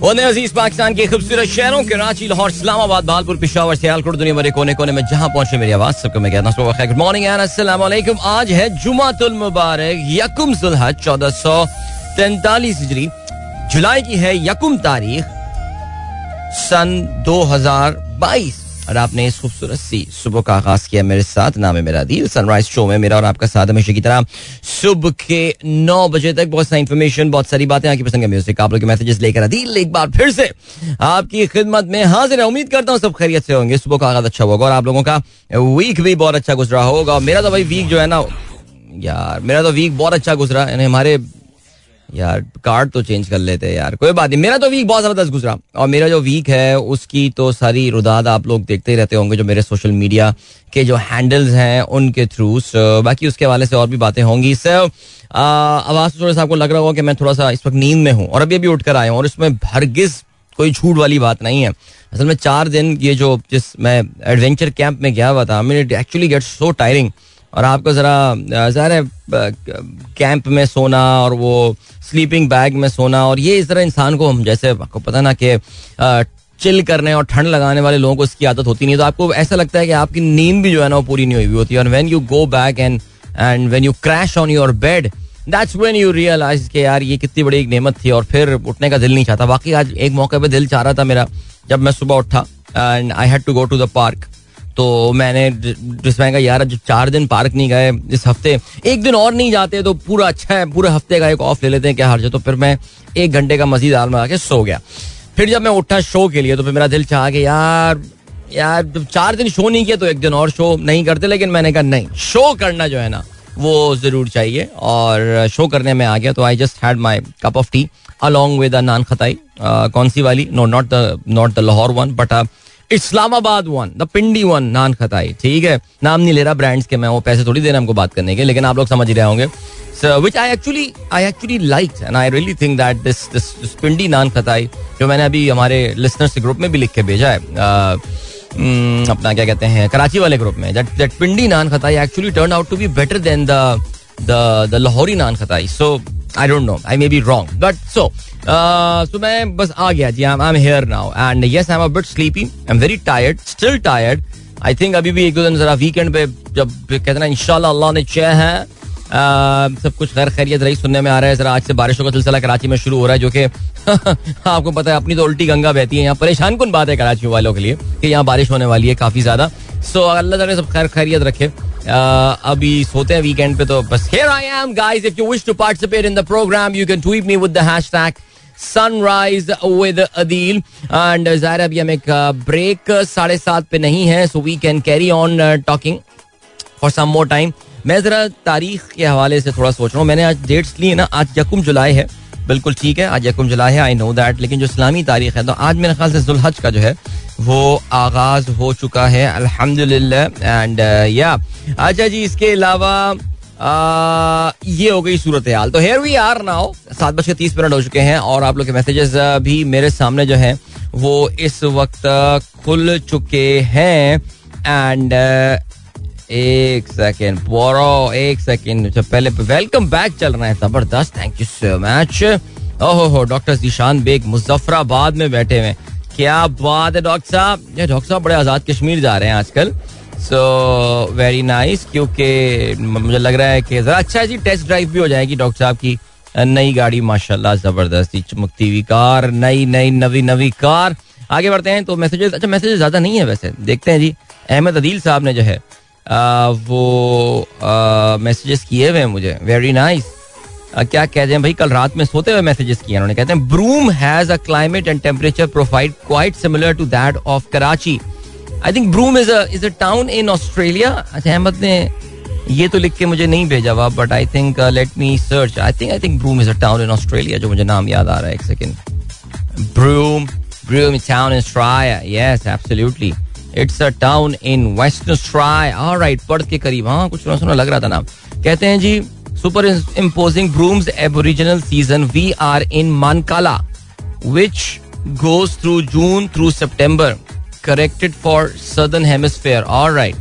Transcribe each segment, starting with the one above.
वतन अज़ीज़ पाकिस्तान के खूबसूरत शहरों के रांची, लाहौर, इस्लामाबाद, भालपुर, पिशावर, सियालकोट दुनिया भरे कोने कोने में जहाँ पहुँचे मेरी आवाज़, सबको मैं कहता हूँ गुड मॉर्निंग वालेकुम आज है जुमातुल मुबारक, यकुम जुलहज चौदह सौ तैंतालीस हिजरी। जुलाई की है यकुम तारीख, सन 2022 और आपने इस खूबसूरत सी सुबह का आगाज़ किया मेरे साथ। नाम है मेरा दिल सनराइज शो में मेरा और आपका साथ हमेशा की तरह। सुबह के नौ बजे तक बहुत सारी इन्फॉर्मेशन बहुत सारी बातें, आपकी पसंद का म्यूज़िक आप लोग के मैसेजेस लेकर अदील एक बार फिर से आपकी खिदमत में हाजिर है। उम्मीद करता हूँ सब खैरियत से होंगे। सुबह का आगाज़ अच्छा होगा और आप लोगों का वीक भी बहुत अच्छा गुजरा होगा। मेरा तो भाई वीक जो है ना, यार, मेरा तो वीक बहुत अच्छा गुजरा। यानी हमारे यार कार्ड तो चेंज कर लेते हैं यार, कोई बात नहीं। मेरा तो वीक बहुत ज़बरदस्त गुजरा। और मेरा जो वीक है, उसकी तो सारी रुदाद आप लोग देखते ही रहते होंगे, जो मेरे सोशल मीडिया के जो हैंडल्स हैं, उनके थ्रू बाकी उसके हवाले से और भी बातें होंगी। सर आवाज़ थोड़ा सा आपको लग रहा होगा कि मैं थोड़ा सा इस वक्त नींद में हूँ, और अभी अभी उठ कर आया हूँ, और इसमें हरगिज कोई झूठ वाली बात नहीं है। असल में चार दिन ये जो जिस मैं एडवेंचर कैंप में गया हुआ था I actually get so tiring और आपको ज़रा ज़ाहिर कैंप में सोना और वो स्लीपिंग बैग में सोना और ये इस तरह इंसान को हम, जैसे आपको पता ना कि चिल करने और ठंड लगाने वाले लोगों को इसकी आदत होती नहीं तो आपको ऐसा लगता है कि आपकी नींद भी जो है ना वो पूरी नहीं हुई होती। है और when you go back and and when you crash on your bed that's when you realise के यार, ये कितनी बड़ी एक नेमत थी और फिर उठने का दिल नहीं चाहता। बाकी आज एक मौके पर दिल चाह रहा था मेरा, जब मैं सुबह उठा and I had to go to the park तो मैंने जिसमें कहा, यार जो चार दिन पार्क नहीं गए, इस हफ़्ते एक दिन और नहीं जाते तो पूरा अच्छा है, पूरे हफ़्ते का एक ऑफ़ ले लेते हैं, क्या हर तो फिर मैं एक घंटे का मजीद आल में आके सो गया। फिर जब मैं उठा शो के लिए तो फिर मेरा दिल चाह के, यार यार, जब चार दिन शो नहीं किया तो एक दिन और शो नहीं करते। लेकिन मैंने कहा, नहीं, शो करना जो है ना, वो ज़रूर चाहिए। और शो करने में आ गया तो I just had my cup of tea along with nankhatai कौन सी वाली? No not the not the Lahore one but Islamabad one the Pindi one nankhatai. ठीक है? नाम नहीं ले रहा ब्रांड्स के मैं वो पैसे थोड़ी दे रहा हमको बात करने के लेकिन आप लोग समझ रहे होंगे। Which I actually I actually like and I really think that this this Pindi nankhatai जो मैंने अभी हमारे लिसनर्स ग्रुप में भी लिख के भेजा है uh, um, अपना क्या कहते हैं कराची वाले ग्रुप में that that Pindi nankhatai actually turn out to be better than the the Lahori nankhatai. So I don't know I may be wrong but so so मैं बस आ गया जी I am here now and yes I am a bit sleepy I am very tired still tired I think अभी भी एक दो दिन जरा वीकेंड पे जब कहते ना इंशाल्लाह अल्लाह ने चाह है Uh, सब कुछ खैर खैरियत रही सुनने में आ रहा है जरा आज से बारिशों का सिलसिला कराची में शुरू हो रहा है जो कि आपको पता है अपनी तो उल्टी गंगा बहती है यहाँ परेशान कौन बात है कराची वालों के लिए कि यहाँ बारिश होने वाली है काफ़ी ज़्यादा। सो अल्लाह ताला सब खैर खैरियत रखे। अभी सोते हैं वीकेंड पे तो बस here I am guys if you wish to participate in the program you can tweet me with the hashtag sunrise with Adeel and ज़ाहिर अभी हम एक ब्रेक साढ़े सात पे नहीं है so we can carry on talking for some more time मैं जरा तारीख के हवाले से थोड़ा सोच रहा हूँ। मैंने आज डेट्स ली ना, आज यकुम जुलाई है। बिल्कुल ठीक है, आज यकुम जुलाई है आई नो दैट लेकिन जो इस्लामी तारीख है तो आज मेरे ख्याल से जुलहज का जो है, वो आगाज़ हो चुका है, अल्हम्दुलिल्लाह एंड या अच्छा जी, इसके अलावा ये हो गई सूरत हाल तो हेयर वी आर नाउ सात बज के तीस मिनट हो चुके हैं, और आप लोग के मैसेजेस भी मेरे सामने जो है, वो इस वक्त खुल चुके हैं एंड एक सेकेंड बोरो, एक सेकेंड पहले वेलकम बैक चल रहा है, ज़बरदस्त थैंक यू सो मच ओहो हो डॉक्टर जीशान बेग मुजफ्फराबाद में बैठे हुए क्या बात है डॉक्टर साहब? ये डॉक्टर साहब बड़े आज़ाद कश्मीर जा रहे हैं आजकल। सो वेरी नाइस क्योंकि मुझे लग रहा है कि जरा अच्छा जी टेस्ट ड्राइव भी हो जाएगी डॉक्टर साहब की। नई गाड़ी, माशाल्लाह, ज़बरदस्त चमकती हुई कार, नई नई, नवी नवी कार। आगे बढ़ते हैं तो मैसेजेस अच्छा मैसेजेस ज़्यादा नहीं है वैसे, देखते हैं जी। अहमद अदील साहब ने जो है वो मैसेजेस किए हुए हैं मुझे। वेरी नाइस क्या कहते हैं, भाई, कल रात में सोते हुए मैसेजेस किए उन्होंने। कहते हैं Broome has a climate and temperature profile quite similar to that of Karachi I think Broome is is a town in Australia अच्छा अहमद ने ये तो लिख के मुझे नहीं भेजा हुआ but I think let me search I think I think Broome is a town in Australia जो मुझे नाम याद आ रहा है, एक second Broome Broome town in Australia yes absolutely it's a town in west Perth के करीब हाँ कुछ सुना सुना लग रहा था नाम कहते हैं जी super imposing Broome's Aboriginal season we are in Mankala which goes through June through September corrected for southern hemisphere. All right.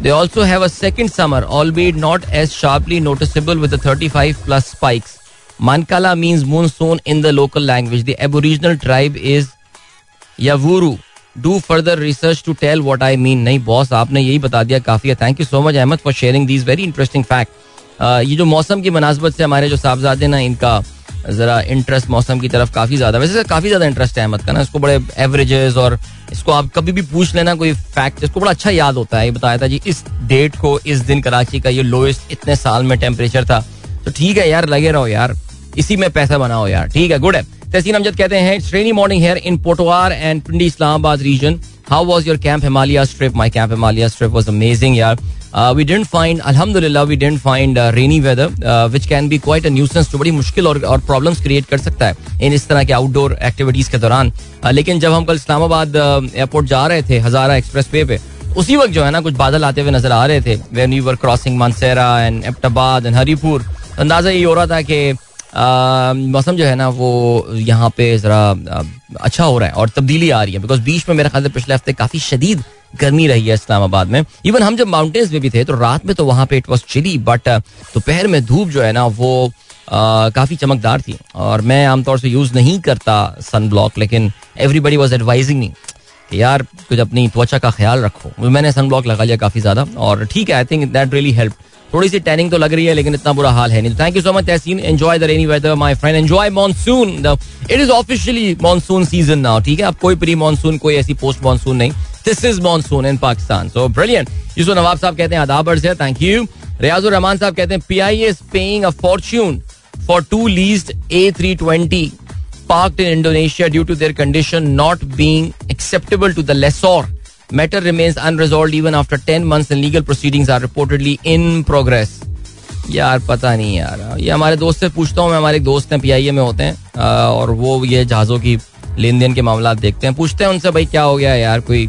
They also have a second summer, albeit not as sharply noticeable with the 35 plus spikes. Mankala means monsoon in the local language. The Aboriginal tribe is Yavuru. Do further research to tell what I mean नहीं boss आपने यही बता दिया काफ़ी है। Thank you so much Ahmed for sharing these very interesting fact ये जो मौसम की मुनासबत से हमारे जो साहबजादे ना, इनका जरा इंटरेस्ट मौसम की तरफ़ काफ़ी ज़्यादा वैसे काफ़ी ज़्यादा इंटरेस्ट है अहमद का ना। इसको बड़े एवरेजेस और इसको आप कभी भी पूछ लेना कोई फैक्ट इसको बड़ा अच्छा याद होता है। ये बताया था जी, इस डेट को, इस दिन कराची का ये लोएस्ट इतने साल में टेम्परेचर था। तो ठीक है यार, लगे रहो यार। इसी में पैसा बनाओ यार। ठीक है गुड है। तहसीन अमजद कहते हैं it's rainy morning here in Potwar and Pindi Islamabad region how was your camp Himalaya trip my camp Himalaya trip was amazing यार वी डेंट फाइंड अल्हम्दुलिल्लाह we didn't find rainy weather which can be quite nuisance जो बड़ी मुश्किल और और problems create कर सकता है इन इस तरह के आउटडोर एक्टिविटीज़ के दौरान uh, लेकिन जब हम कल इस्लामाबाद एयरपोर्ट जा रहे थे हजारा एक्सप्रेस वे पे उसी वक्त जो है ना कुछ बादल आते हुए नज़र आ रहे थे when you were crossing Mansehra and Abbottabad and Haripur अंदाज़ा ये हो रहा था कि मौसम जो है ना, वो यहाँ पे ज़रा अच्छा हो रहा है और तब्दीली आ रही है बिकॉज़ बीच में मेरे ख्याल पिछले हफ़्ते काफ़ी शदीद गर्मी रही है इस्लामाबाद में। इवन हम जब माउंटेन्स में भी थे तो रात में तो वहाँ पे इट वॉज़ चिली बट दोपहर में धूप जो है ना, वो काफ़ी चमकदार थी। और मैं आमतौर से यूज़ नहीं करता सन ब्लॉक लेकिन एवरीबडी वॉज़ एडवाइजिंग मी कि यार, कुछ अपनी त्वचा का ख्याल रखो। मैंने सन ब्लॉक लगा लिया काफ़ी ज़्यादा, और ठीक है I think that really help थोड़ी सी टैनिंग तो लग रही है, लेकिन इतना बुरा हाल है नहीं। Thank you so much Tahseen enjoy the rainy weather my friend enjoy monsoon it is officially monsoon season now ठीक है? अब कोई प्री मानसून कोई ऐसी पोस्ट मानसून नहीं। This is monsoon in Pakistan so brilliant Yusuf Nawab Sahab कहते हैं, आदाब से थैंक यू रियाजुर रहमान साहब कहते हैं PI is paying a fortune for to leased A three twenty parked in Indonesia due to their condition not being acceptable to the lessor. Matter remains unresolved even after 10 months and legal proceedings are reportedly in progress. यार, पता नहीं यार। ये हमारे दोस्त से पूछता हूँ, मैं हमारे दोस्त हैं पीआईए में होते हैं और वो ये जहाज़ों की लेन देन के मामला देखते हैं। पूछते हैं उनसे, भाई, क्या हो गया यार, कोई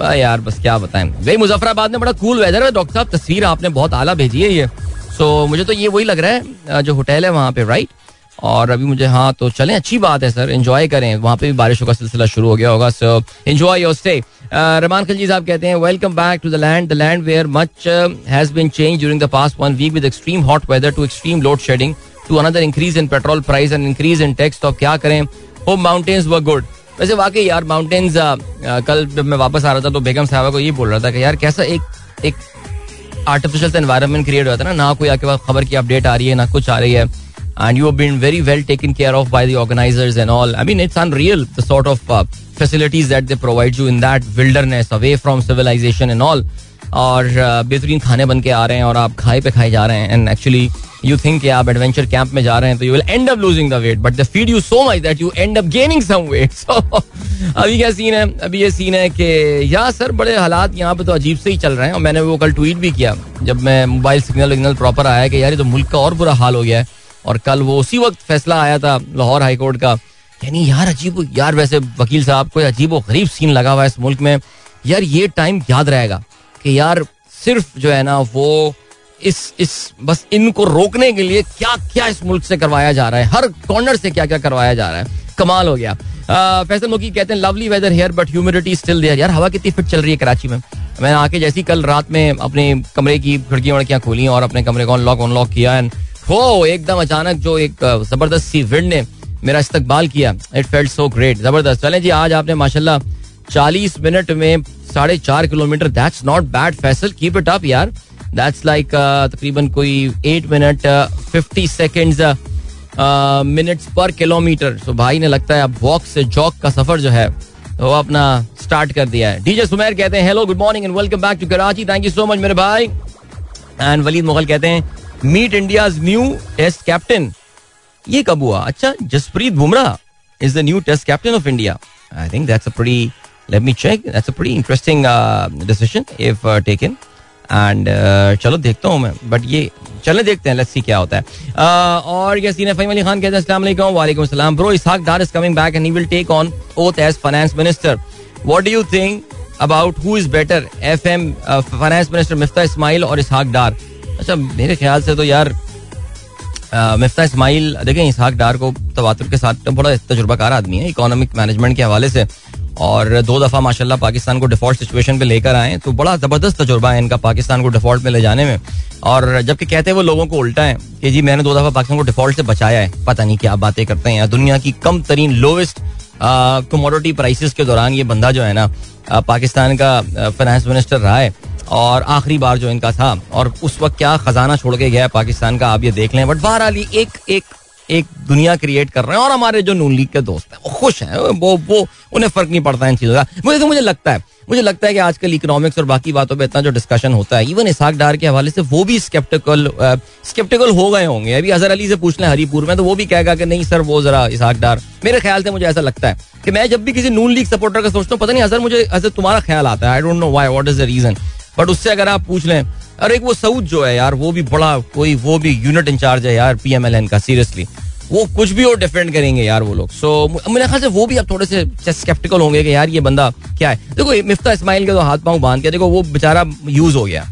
यार, बस क्या बताएँ? भाई मुजफ्फराबाद में बड़ा कूल वेदर है, डॉक्टर साहब, तस्वीर आपने बहुत आला भेजी है ये। सो मुझे तो ये वही लग रहा है जो होटल है वहाँ पे राइट और अभी मुझे हाँ तो चलें। अच्छी बात है, सर। एंजॉय करें। वहाँ पे भी बारिशों का सिलसिला शुरू हो गया होगा so enjoy your stay Rehman Khalji Sahab कहते हैं welcome back to the land the land where much has been change during the past one week with extreme hot weather to extreme load shedding to another increase in petrol price and increase in tax तो क्या करें? Home mountains were good वैसे वाकई यार mountains कल जब मैं वापस आ रहा था तो बेगम साहबा को ये बोल रहा था कि यार, कैसा एक एक आर्टिफिशियल एनवायरनमेंट क्रिएट हुआ था ना ना कोई पास खबर की अपडेट आ रही है, ना कुछ आ रही है। And you have been very well taken care of by the organizers and all. I mean, it's unreal the sort of uh, facilities that they provide you in that wilderness away from civilization and all. और बेहतरीन खाने बन के आ रहे हैं और आप खाए पे खाए जा रहे हैं। एंड एक्चुअली यू थिंक आप एडवेंचर कैंप में जा रहे हैं तो you will end up losing the weight but they feed you so much that you end up gaining some weight so अभी क्या सीन है? अभी ये सीन है कि या सर बड़े हालात यहाँ पे तो अजीब से ही चल रहे हैं। और मैंने वो कल ट्वीट भी किया जब मैं मोबाइल सिग्नल विग्नल प्रॉपर आया कि यार ये तो मुल्क का और बुरा हाल हो गया है। और कल वो उसी वक्त फैसला आया था लाहौर हाईकोर्ट का। यानी यार अजीब, यार वैसे वकील साहब को अजीब व गरीब सीन लगा हुआ है इस मुल्क में। यार ये टाइम याद रहेगा कि यार सिर्फ़ जो है ना वो इस इस, बस इनको रोकने के लिए क्या क्या इस मुल्क से करवाया जा रहा है। हर कॉर्नर से क्या क्या करवाया जा रहा है। कमाल हो गया। फैसल मुकी कहते हैं lovely weather here but humidity still there यार हवा कितनी फिट चल रही है कराची में। मैंने आके जैसी कल रात में अपने कमरे की खिड़कियाँ वड़कियाँ खोली और अपने कमरे को अनलॉक अनलॉक किया एंड हो, एकदम अचानक जो एक ज़बरदस्त सी विंड ने मेरा इस्तकबाल किया। इट फेल्ट सो ग्रेट ज़बरदस्त। चले जी, आज आपने माशाल्लाह चालीस मिनट में साढ़े चार kilometre that's not bad Faisal keep it up यार। दैट्स लाइक तकरीबन कोई eight minute fifty second minutes per kilometre तो भाई ने लगता है अब वॉक से जॉक का सफ़र जो है, वो अपना स्टार्ट कर दिया है। डीजे सुमेर कहते हैं hello good morning and welcome back to Karachi thank you so much मेरे भाई. एंड वलीद मुगल कहते हैं meet India new test captain ये कब हुआ? अच्छा Jasprit Bumrah is the new test captain of India I think that's a pretty let me check that's a pretty interesting decision if taken and चलो देखता हूँ मैं बट ये चले देखते हैं लेट्स सी क्या होता है। Uh, और ये सीने फहीम अली खान कहते हैं अस्सलाम वालेकुम वालेकुम अस्सलाम bro Ishaq Dar is coming back and he will take on oath as finance minister what do you think about who is better FM finance minister Miftah Ismail और इसहाक डार अच्छा मेरे ख्याल से तो यार मिफ्ता इसमाइल, देखें, इसहाक डार को तवातुर के साथ तो बड़ा तजुर्बाकार आदमी है इकोनॉमिक मैनेजमेंट के हवाले से। और दो दफ़ा, माशाल्लाह, पाकिस्तान को डिफ़ॉल्ट सिचुएशन पे लेकर आए तो बड़ा ज़बरदस्त तजुर्बा है इनका पाकिस्तान को डिफ़ॉल्ट में ले जाने में। और जबकि कहते हैं वो लोगों को उल्टा है कि जी, मैंने दो दफ़ा पाकिस्तान को डिफ़ॉल्ट से बचाया है, पता नहीं क्या बातें करते हैं। दुनिया की कम तरीन लोवेस्ट कमोडिटी प्राइसेस के दौरान ये बंदा जो है ना पाकिस्तान का फाइनेंस मिनिस्टर रहा है। और आखिरी बार जो इनका था। और उस वक्त क्या खजाना छोड़ के गया पाकिस्तान का, आप ये देख लें। बट बहरहाल एक एक एक दुनिया क्रिएट कर रहे हैं और हमारे जो नून लीग के दोस्त हैं, वो खुश हैं। वो वो, उन्हें फ़र्क नहीं पड़ता है इन चीज़ों का। मुझे तो मुझे लगता है, मुझे लगता है कि आजकल इकोनॉमिक्स और बाकी बातों पे इतना जो डिस्कशन होता है इवन इसहाक डार के हवाले से वो भी स्केप्टिकल स्केप्टिकल हो गए होंगे। अभी अजहर अली से पूछ लें हरीपुर में तो वो भी कहेगा कि नहीं सर, वो जरा इसहाक डार, मेरे ख्याल से मुझे ऐसा लगता है कि मैं जब भी किसी नून लीग सपोर्टर का सोचता हूँ, पता नहीं अजहर मुझे, अजहर तुम्हारा ख्याल आता है। I don't know why what is the reason but उससे अगर आप पूछ लें और एक वो सऊद जो है यार वो भी बड़ा कोई वो भी यूनिट इंचार्ज है यार पीएमएलएन का सीरियसली वो कुछ भी और डिफेंड करेंगे यार वो लोग। सो so, मेरे ख्याल से वो भी अब थोड़े से स्केप्टिकल होंगे कि यार ये बंदा क्या है। देखो मिफ्ता इस्माइल के तो हाथ पाँव बाँध के देखो वो बेचारा यूज़ हो गया।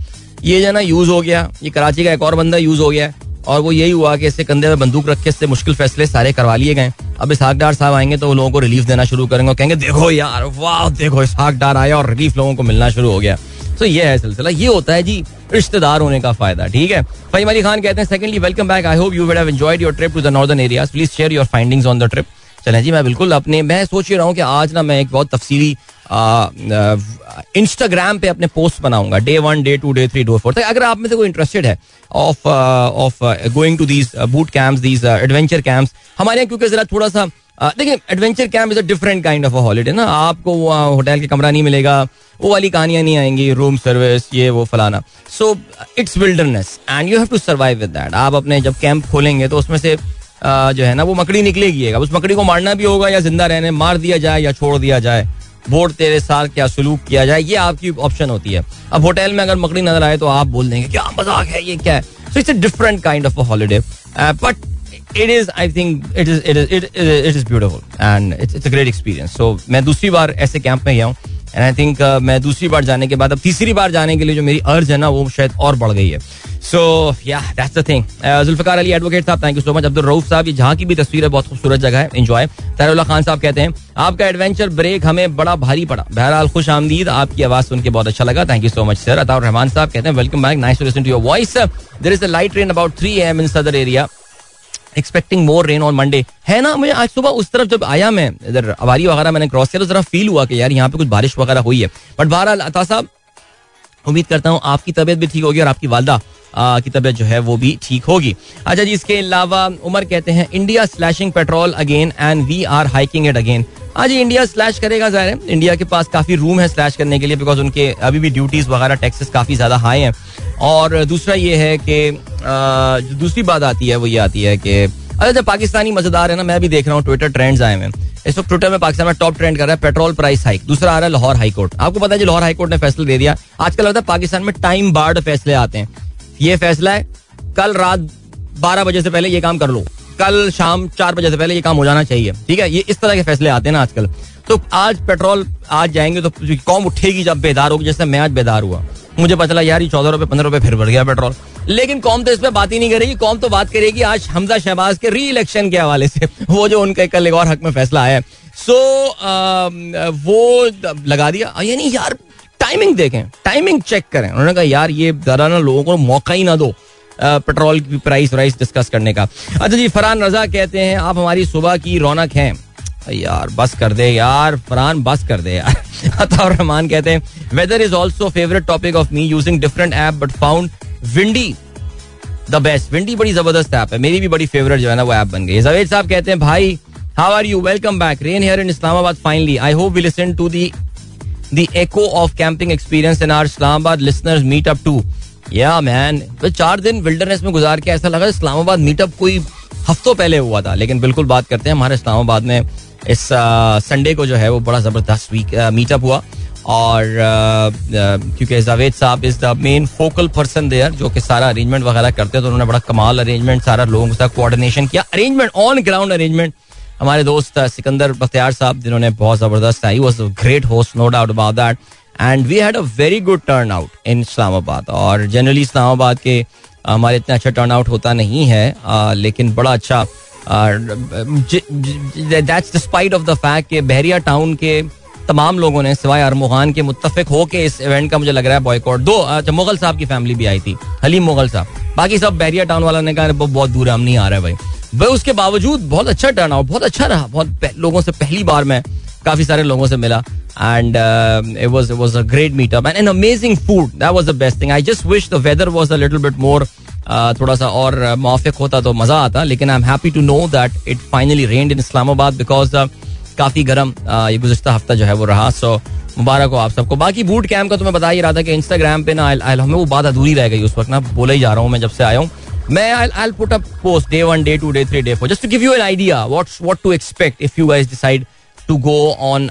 ये जो ना यूज़ हो गया। ये कराची का एक और बंदा यूज़ हो गया। और वो यही हुआ कि इससे कंधे में बंदूक रख के इससे मुश्किल फैसले सारे करवा लिए गए। अब इसहाक डार साहब आएँगे तो लोगों को रिलीफ देना शुरू करेंगे और कहेंगे देखो यार वाह देखो इसहाक डार आया और रिलीफ लोगों को मिलना शुरू हो गया। तो ये है सिलसिला ये होता है जी, रिश्तेदार होने का फ़ायदा, ठीक है? फहीम अली खान कहते हैं secondly welcome back I hope you would have enjoyed your trip to the northern areas please share your findings on the trip चलें जी, मैं बिल्कुल अपने, मैं सोच ही रहा हूँ कि आज ना मैं एक बहुत तफसीली इंस्टाग्राम पे अपने पोस्ट बनाऊँगा। Day one day two day three day four अगर आप में से कोई इंटरेस्टेड है of of going to these boot camps these adventure camps हमारे यहाँ क्योंकि जरा थोड़ा सा देखिए adventure camp is a different kind of a holiday ना? आपको होटल के कमरा नहीं मिलेगा, वो वाली कहानियाँ नहीं आएँगी रूम सर्विस ये, वो, फलाना। So it's wilderness and you have to survive with that आप अपने जब कैंप खोलेंगे तो उसमें से जो है ना, वो मकड़ी निकलेगी उस मकड़ी को मारना भी होगा या ज़िंदा रहने, मार दिया जाए या छोड़ दिया जाए वोट तेरे साथ क्या सलूक किया जाए, ये आपकी ऑप्शन होती है। अब होटल में अगर मकड़ी नज़र आए तो आप बोल देंगे, क्या मज़ाक है, ये क्या है? So it's a different kind of a holiday but it is I think it is it is it is beautiful and it's a great experience so मैं दूसरी बार ऐसे कैंप में गया हूँ एंड आई थिंक मैं दूसरी बार जाने के बाद, अब तीसरी बार जाने के लिए जो मेरी अर्ज़ है ना, वो शायद और बढ़ गई है। So yeah that's the thing Zulfiqar Ali advocate साहब thank you so much Abdul Rauf साहब, ये जहाँ की भी तस्वीर है, बहुत खूबसूरत जगह है। एंजॉय तैरुल्ला खान साहब कहते हैं, आपका एडवेंचर ब्रेक हमें बड़ा भारी पड़ा। बहरहाल खुश आमदीद, आपकी आवाज़ सुन के बहुत अच्छा लगा। Thank you so much sir Ataur Rahman साहब कहते हैं welcome back nice to to your voice there is a light train about 3 AM in Saddar area expecting more rain on Monday है ना, मुझे आज सुबह उस तरफ़ जब आया मैं, इधर अवारी वगैरह मैंने क्रॉस किया तो जरा फील हुआ कि यार यहाँ पे कुछ बारिश वगैरह हुई है। बट बहरहाल, अता साहब, उम्मीद करता हूँ आपकी तबीयत भी ठीक होगी और आपकी वालदा की तबीयत जो है वो भी ठीक होगी। अच्छा जी, इसके अलावा उमर कहते हैं India slashing petrol again and we are hiking it again आज इंडिया स्लैश करेगा ज़ाहिर है। इंडिया के पास काफ़ी रूम है स्लैश करने के लिए बिकॉज़ उनके अभी भी ड्यूटीज़ वगैरह टैक्सेस काफ़ी ज़्यादा हाई हैं। और दूसरा ये है कि दूसरी बात आती है, वो ये आती है कि अच्छा जब पाकिस्तानी मज़ेदार है ना, मैं भी देख रहा हूँ ट्विटर ट्रेंड्स आए हैं। इस वक्त ट्विटर में पाकिस्तान में टॉप ट्रेंड कर रहा है पेट्रोल प्राइस हाइक दूसरा आ रहा है लाहौर हाईकोर्ट आपको पता है लाहौर हाईकोर्ट ने फैसला दे दिया। आजकल लगता है पाकिस्तान में टाइम बार्ड फैसले आते हैं। ये फैसला है, कल रात बारह बजे से पहले ये काम कर लो। कल शाम चार बजे से पहले ये काम हो जाना चाहिए। ठीक है? ये इस तरह के फैसले आते हैं ना आजकल। तो आज पेट्रोल आज जाएँगे तो कौम उठेगी जब बेदार होगी, जैसे मैं आज बेदार हुआ। मुझे पता चला, यार, ये चौदह रुपए, पंद्रह रुपए फिर बढ़ गया पेट्रोल। लेकिन कौम तो इस पर बात ही नहीं करेगी। कौम तो बात करेगी आज हमजा शहबाज के री इलेक्शन के हवाले से। वो जो उनका कल एक और हक में फैसला आया सो वो लगा दिया। यानी यार टाइमिंग देखें। टाइमिंग चेक करें। उन्होंने कहा, यार, ये जरा ना लोगों को मौका ही ना दो पेट्रोल की प्राइस वाइस डिस्कस करने का। अच्छा जी, फरहान रजा कहते हैं, आप हमारी सुबह की रौनक हैं। यार, बस कर दे यार फरहान बस कर दे यार। अताउर रहमान कहते हैं weather is also favourite topic of me using different app but found windy the best windy बड़ी ज़बरदस्त ऐप है। मेरी भी बड़ी फेवरेट जो है ना, वो ऐप बन गई जवेद साहब कहते हैं, भाई how are you welcome back rain here in Islamabad finally I hope we listen to the the echo of camping experience in our Islamabad listeners meet up to yeah man तो चार दिन wilderness में गुजार के ऐसा लगा Islamabad meetup कोई हफ्तों पहले हुआ था। लेकिन बिल्कुल बात करते हैं, हमारे इस्लामाबाद में इस संडे को जो है वो बड़ा ज़बरदस्त वीक मीटअप हुआ। और क्योंकि जावेद साहब is the main focal person there जो कि सारा अरेंजमेंट वगैरह करते हैं तो उन्होंने बड़ा कमाल अरेंजमेंट सारा लोगों के साथ कोऑर्डिनेशन किया। अरेंजमेंट ऑन ग्राउंड अरेंजमेंट हमारे दोस्त सिकंदर बख्तियार साहब, जिन्होंने बहुत ज़बरदस्त I was great host no doubt about that and we had a very good turn out in Islamabad और जनरली इस्लामाबाद के हमारे इतना अच्छा टर्न आउट होता नहीं है लेकिन बड़ा अच्छा that's despite of the fact कि बहरिया टाउन के तमाम लोगों ने, सिवाय अरमो खान के मुतफिक हो के इस इवेंट का मुझे लग रहा है बॉयकॉट दो अच्छा मुगल साहब की फैमिली भी आई थी, हलीम मुगल साहब। बाकी सब बैरिया टाउन वाला ने कहा बहुत दूर हम नहीं आ रहे भाई। भाई, उसके बावजूद बहुत अच्छा टर्न आउट बहुत अच्छा रहा। बहुत लोगों से पहली बार मैं काफ़ी सारे लोगों से मिला। And it was it was a great meetup and an amazing food that was the best thing I just wish the weather was a little bit more थोड़ा सा और मुआफिक होता तो मज़ा आता, लेकिन I am happy to know that it finally rained in Islamabad because काफ़ी गर्म ये गुजशत हफ़्ता जो है वो रहा। सो मुबारक हो आप सबको। बाकी बूट कैम्प का तो मैं बता ही रहा था कि इंस्टाग्राम पे ना हमें वो बात अधूरी रह गई उस वक्त ना। बोला ही जा रहा हूँ मैं जब से आया हूँ। मैं, I'll put up post day one day two day three day four just to give you an idea what's what to expect if you guys decide to go on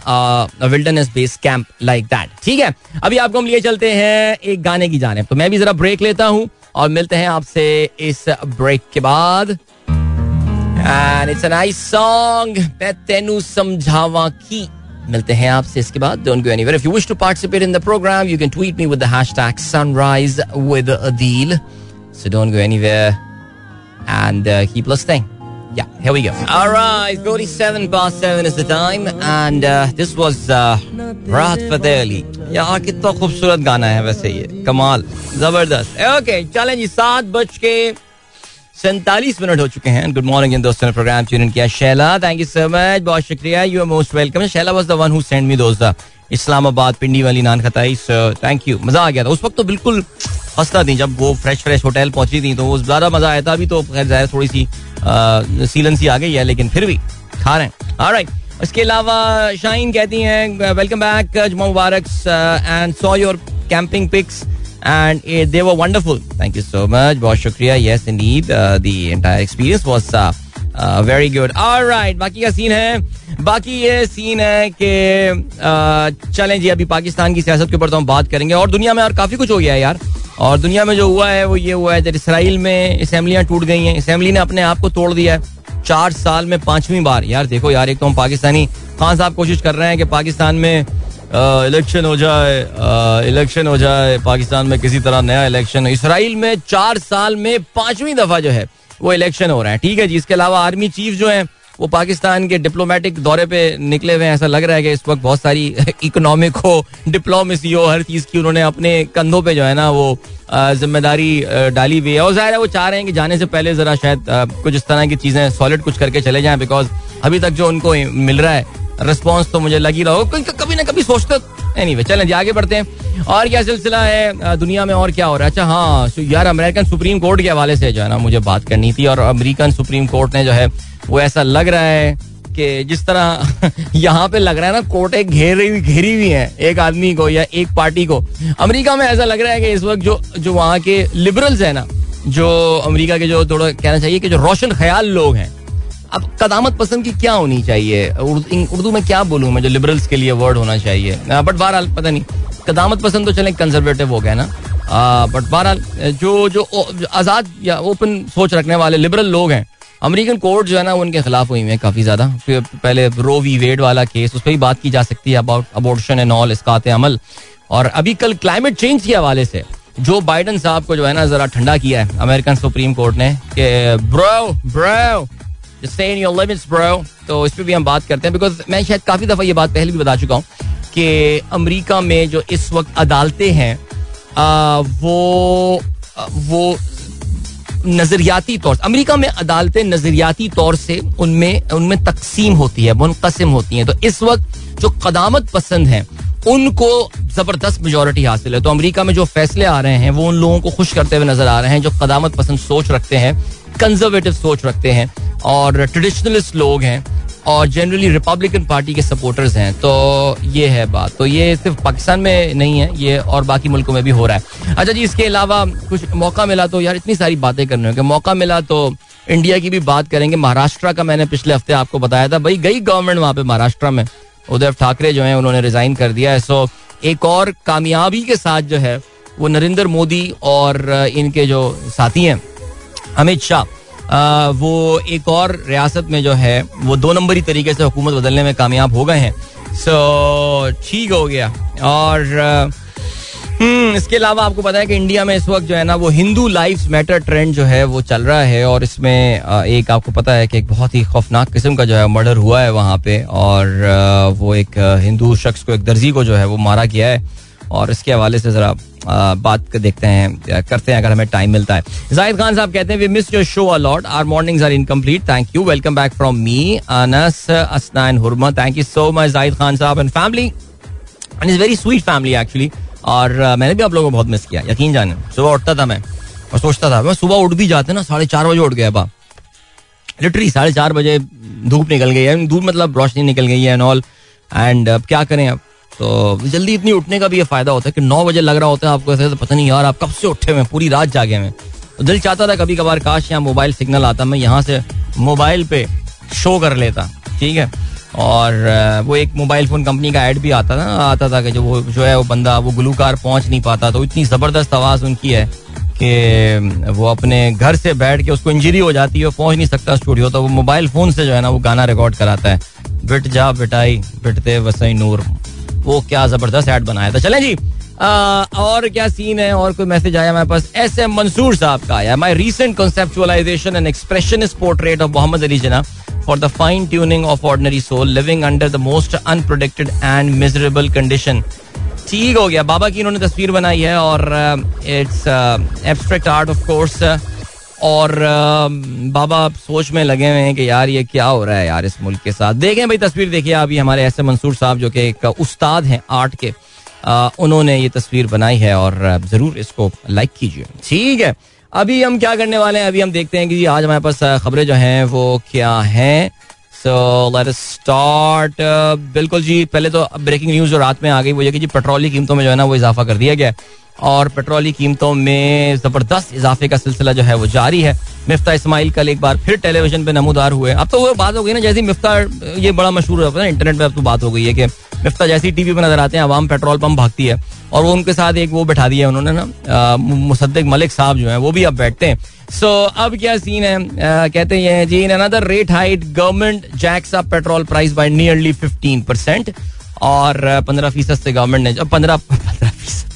wilderness base camp like that ठीक है? अभी आपको हम लिए चलते हैं एक गाने की जाने तो मैं भी जरा ब्रेक लेता हूँ। और मिलते हैं आपसे इस ब्रेक के बाद। एंड इट्स नाइस सॉन्ग मैं समझावा की। मिलते हैं आपसे इसके बाद don't go anywhere if you wish to participate in the programme you can tweet me with the hashtag sunrise with Adeel so don't go anywhere and keep listening Yeah, here we go. All right, 47 past 7 is the time, and uh, this was uh, Rahat Fateh Ali. यार कितना खूबसूरत गाना है वैसे ये। कमाल ज़बरदस्त। Okay चलें जी सात बज के सैतालीस मिनट हो चुके हैं। गुड मॉर्निंग दोस्तों ने प्रोग्राम ट्यून किया। Shaila thank you so much बहुत शुक्रिया। You are most welcome Shaila was the one who send me दोस्त इस्लामाबाद पिंडी वाली नान खताई थैंक यू मज़ा आ गया था। उस वक्त तो बिल्कुल हंसता थी जब वो फ्रेश फ्रेश होटल पहुँची थी तो ज़्यादा मज़ा आया था। अभी तो खैर ज़ाहिर थोड़ी सी सीलन सी आ गई है, लेकिन फिर भी खा रहे हैं। इसके अलावा शाइन कहती हैं वेलकम बैक जुमा मुबारक and saw your camping pics and they were wonderful thank you so much बहुत शुक्रिया. Yes indeed the entire experience was very good alright बाकी का सीन है. बाकी ये सीन है कि चलें जी, अभी पाकिस्तान की सियासत के ऊपर तो हम बात करेंगे। और दुनिया में और काफ़ी कुछ हो गया है यार। और दुनिया में जो हुआ है, वो ये हुआ है जब इसराइल में असम्बलियाँ टूट गई हैं। असम्बली ने अपने आप को तोड़ दिया है। चार साल में पांचवी बार। यार, देखो यार, एक तो हम पाकिस्तानी खान साहब कोशिश कर रहे हैं कि पाकिस्तान में इलेक्शन हो जाए इलेक्शन हो जाए, पाकिस्तान में किसी तरह नया इलेक्शन इसराइल में चार साल में पांचवी दफ़ा जो है, वो इलेक्शन हो रहा है। ठीक है जी, इसके अलावा आर्मी चीफ जो है वो पाकिस्तान के डिप्लोमेटिक दौरे पे निकले हुए ऐसा लग रहा है कि इस वक्त बहुत सारी इकोनॉमिक हो डिप्लोमेसी हो, हर चीज़ की उन्होंने अपने कंधों पे जो है ना वो ज़िम्मेदारी डाली हुई है। और ज़ाहिर है वो चाह रहे हैं कि जाने से पहले जरा शायद कुछ इस तरह की चीज़ें सॉलिड कुछ करके चले जाएँ बिकॉज़ अभी तक जो उनको मिल रहा है रिस्पॉन्स तो मुझे लग ही रहा हो कभी ना कभी सोचते एनी वे चलें आगे बढ़ते हैं। और क्या सिलसिला है दुनिया में और क्या हो रहा है? अच्छा हाँ यार, अमेरिकन सुप्रीम कोर्ट के हवाले से जो है ना मुझे बात करनी थी और अमेरिकन सुप्रीम कोर्ट ने जो है वो ऐसा लग रहा है कि जिस तरह यहाँ पे लग रहा है ना, कोर्टें घेरी घेरी हुई हैं एक आदमी को या एक पार्टी को। अमेरिका में ऐसा लग रहा है कि इस वक्त जो जो वहाँ के लिबरल्स हैं ना, जो अमेरिका के जो थोड़ा कहना चाहिए कि जो रोशन ख्याल लोग हैं, अब कदामत पसंद की क्या होनी चाहिए? उर्दू में क्या बोलूँ मैं जो लिबरल्स के लिए वर्ड होना चाहिए? बट बहरहाल, पता नहीं, कदामत पसंद तो चले कंजर्वेटिव हो गए ना। बट बहरहाल, जो जो आज़ाद या ओपन सोच रखने वाले लिबरल लोग हैं अमेरिकन कोर्ट जो है ना, उनके खिलाफ हुई है काफ़ी ज़्यादा। पहले रो वी वेड वाला केस, उस पर भी बात की जा सकती है अबाउट अबोर्शन एंड ऑल अमल और अभी कल क्लाइमेट चेंज के हवाले से, जो बाइडन साहब को जो है ना, जरा ठंडा किया है, अमेरिकन सुप्रीम कोर्ट ने, कि bro bro stay in your limits, bro. तो इस पर भी हम बात करते हैं बिकॉज़ मैं शायद काफ़ी दफ़ा ये बात पहले भी बता चुका हूँ, कि अमेरिका में जो इस वक्त अदालतें हैं वो वो नजरियाती तौर अमेरिका में अदालतें नजरियाती तौर से उनमें उनमें तकसीम होती है, मुनकसम होती हैं। तो इस वक्त जो कदामत पसंद हैं, उनको ज़बरदस्त मेजोरिटी हासिल है। तो अमेरिका में जो फैसले आ रहे हैं, वो उन लोगों को खुश करते हुए नज़र आ रहे हैं, जो कदामत पसंद सोच रखते हैं कंजर्वेटिव सोच रखते हैं, और ट्रेडिशनलिस्ट लोग हैं। और जनरली रिपब्लिकन पार्टी के सपोर्टर्स हैं तो ये है बात। तो ये सिर्फ़ पाकिस्तान में नहीं है, ये और बाकी मुल्कों में भी हो रहा है। अच्छा जी, इसके अलावा कुछ मौका मिला तो यार इतनी सारी बातें करने होंगे मौका मिला तो इंडिया की भी बात करेंगे। महाराष्ट्र का मैंने पिछले हफ़्ते आपको बताया था, भाई गई गवर्नमेंट वहाँ पे महाराष्ट्र में। उद्धव ठाकरे जो है, उन्होंने रिजाइन कर दिया है। सो एक और कामयाबी के साथ जो है, वो नरेंद्र मोदी और इनके जो साथी हैं, अमित शाह। वो एक और रियासत में जो है वो दो नंबरी तरीके से हुकूमत बदलने में कामयाब हो गए हैं। सो ठीक हो गया। और हम्म, इसके अलावा आपको पता है कि इंडिया में इस वक्त जो है ना वो हिंदू लाइफ मैटर ट्रेंड जो है वो चल रहा है। और इसमें एक आपको पता है कि एक बहुत ही खौफनाक किस्म का जो है मर्डर हुआ है वहाँ पे। और वो एक हिंदू शख्स को एक दर्जी को जो है वो मारा गया है। और इसके हवाले से जरा बात देखते हैं करते हैं अगर हमें टाइम मिलता है। जाहिद खान साहब कहते हैं we miss your show a lot our mornings are incomplete thank you welcome back from me Anas Asnan Hurma thank you so much Zahid Khan साहब and family and is very sweet family actually और मैंने भी आप लोगों को बहुत miss किया, यकीन जाने। सुबह उठता था मैं और सोचता था, मैं सुबह उठ भी जाते ना, साढ़े चार बजे उठ गया, बा। लिटरी साढ़े चार बजे धूप निकल गई है। धूप मतलब रोशनी निकल गई है एंड ऑल एंड अब क्या करें अब? तो जल्दी इतनी उठने का भी ये फ़ायदा होता है कि नौ बजे लग रहा होता है आपको ऐसे तो पता नहीं यार आप कब से उठे हुए हैं? पूरी रात जागे हुए तो दिल चाहता था कभी कभार काश यहाँ मोबाइल सिग्नल आता, मैं यहाँ से मोबाइल पे शो कर लेता, ठीक है? और वो एक मोबाइल फ़ोन कंपनी का एड भी आता था आता था कि जो वो, जो है वो बंदा, वो गुलूकार पहुँच नहीं पाता तो इतनी ज़बरदस्त आवाज़ उनकी है कि वो अपने घर से बैठ के उसको इंजरी हो जाती है पहुँच नहीं सकता स्टूडियो तो वो मोबाइल फ़ोन से जो है ना वो गाना रिकॉर्ड कराता है। बिट जा बिटाई, बिटते वसई नूर। वो क्या ज़बरदस्त एड बनाया था। चलें जी आ, और क्या सीन है? और कोई मैसेज आया मेरे पास? एस एम मंसूर साहब का आया। My recent conceptualisation and expression portrait of Mohammad Ali Jinnah for the fine tuning of ordinary soul living under the most unprotected and miserable condition ठीक हो गया। बाबा की इन्होंने तस्वीर बनाई है और it's abstract art of course और बाबा सोच में लगे हुए हैं कि यार ये क्या हो रहा है यार इस मुल्क के साथ। देखें भाई, तस्वीर देखिए, अभी हमारे ऐसे मंसूर साहब जो कि एक उस्ताद हैं आर्ट के उन्होंने ये तस्वीर बनाई है और ज़रूर इसको लाइक कीजिए। ठीक है, अभी हम क्या करने वाले हैं? अभी हम देखते हैं कि आज हमारे पास खबरें जो हैं वो क्या हैं। सो लेट स्टार्ट बिल्कुल जी, पहले तो ब्रेकिंग न्यूज़ जो रात में आ गई, वो ये कि जी पेट्रोल की कीमतों में जो है ना वो इजाफा कर दिया गया। और पेट्रोली कीमतों में ज़बरदस्त इजाफे का सिलसिला जो है वो जारी है। मिफ्ता इस्माइल कल एक बार फिर टेलीविज़न पे नमोदार हुए। अब तो वो बात हो गई ना जैसी मिफ्ता ये बड़ा मशहूर होता है इंटरनेट पे अब तो बात हो गई है कि मिफ्ता जैसी टीवी पे नज़र आते हैं आवाम पेट्रोल पंप भागती है और वो उनके साथ एक वो बैठा दिया उन्होंने ना मुसद्दिक मलिक साहब जो है वो भी अब बैठते हैं। सो so, अब क्या सीन है? आ, कहते हैं जी in another rate hike government jacks up petrol price by nearly fifteen percent और पंद्रह फ़ीसद से गवर्नमेंट ने पंद्रह पंद्रह फ़ीसद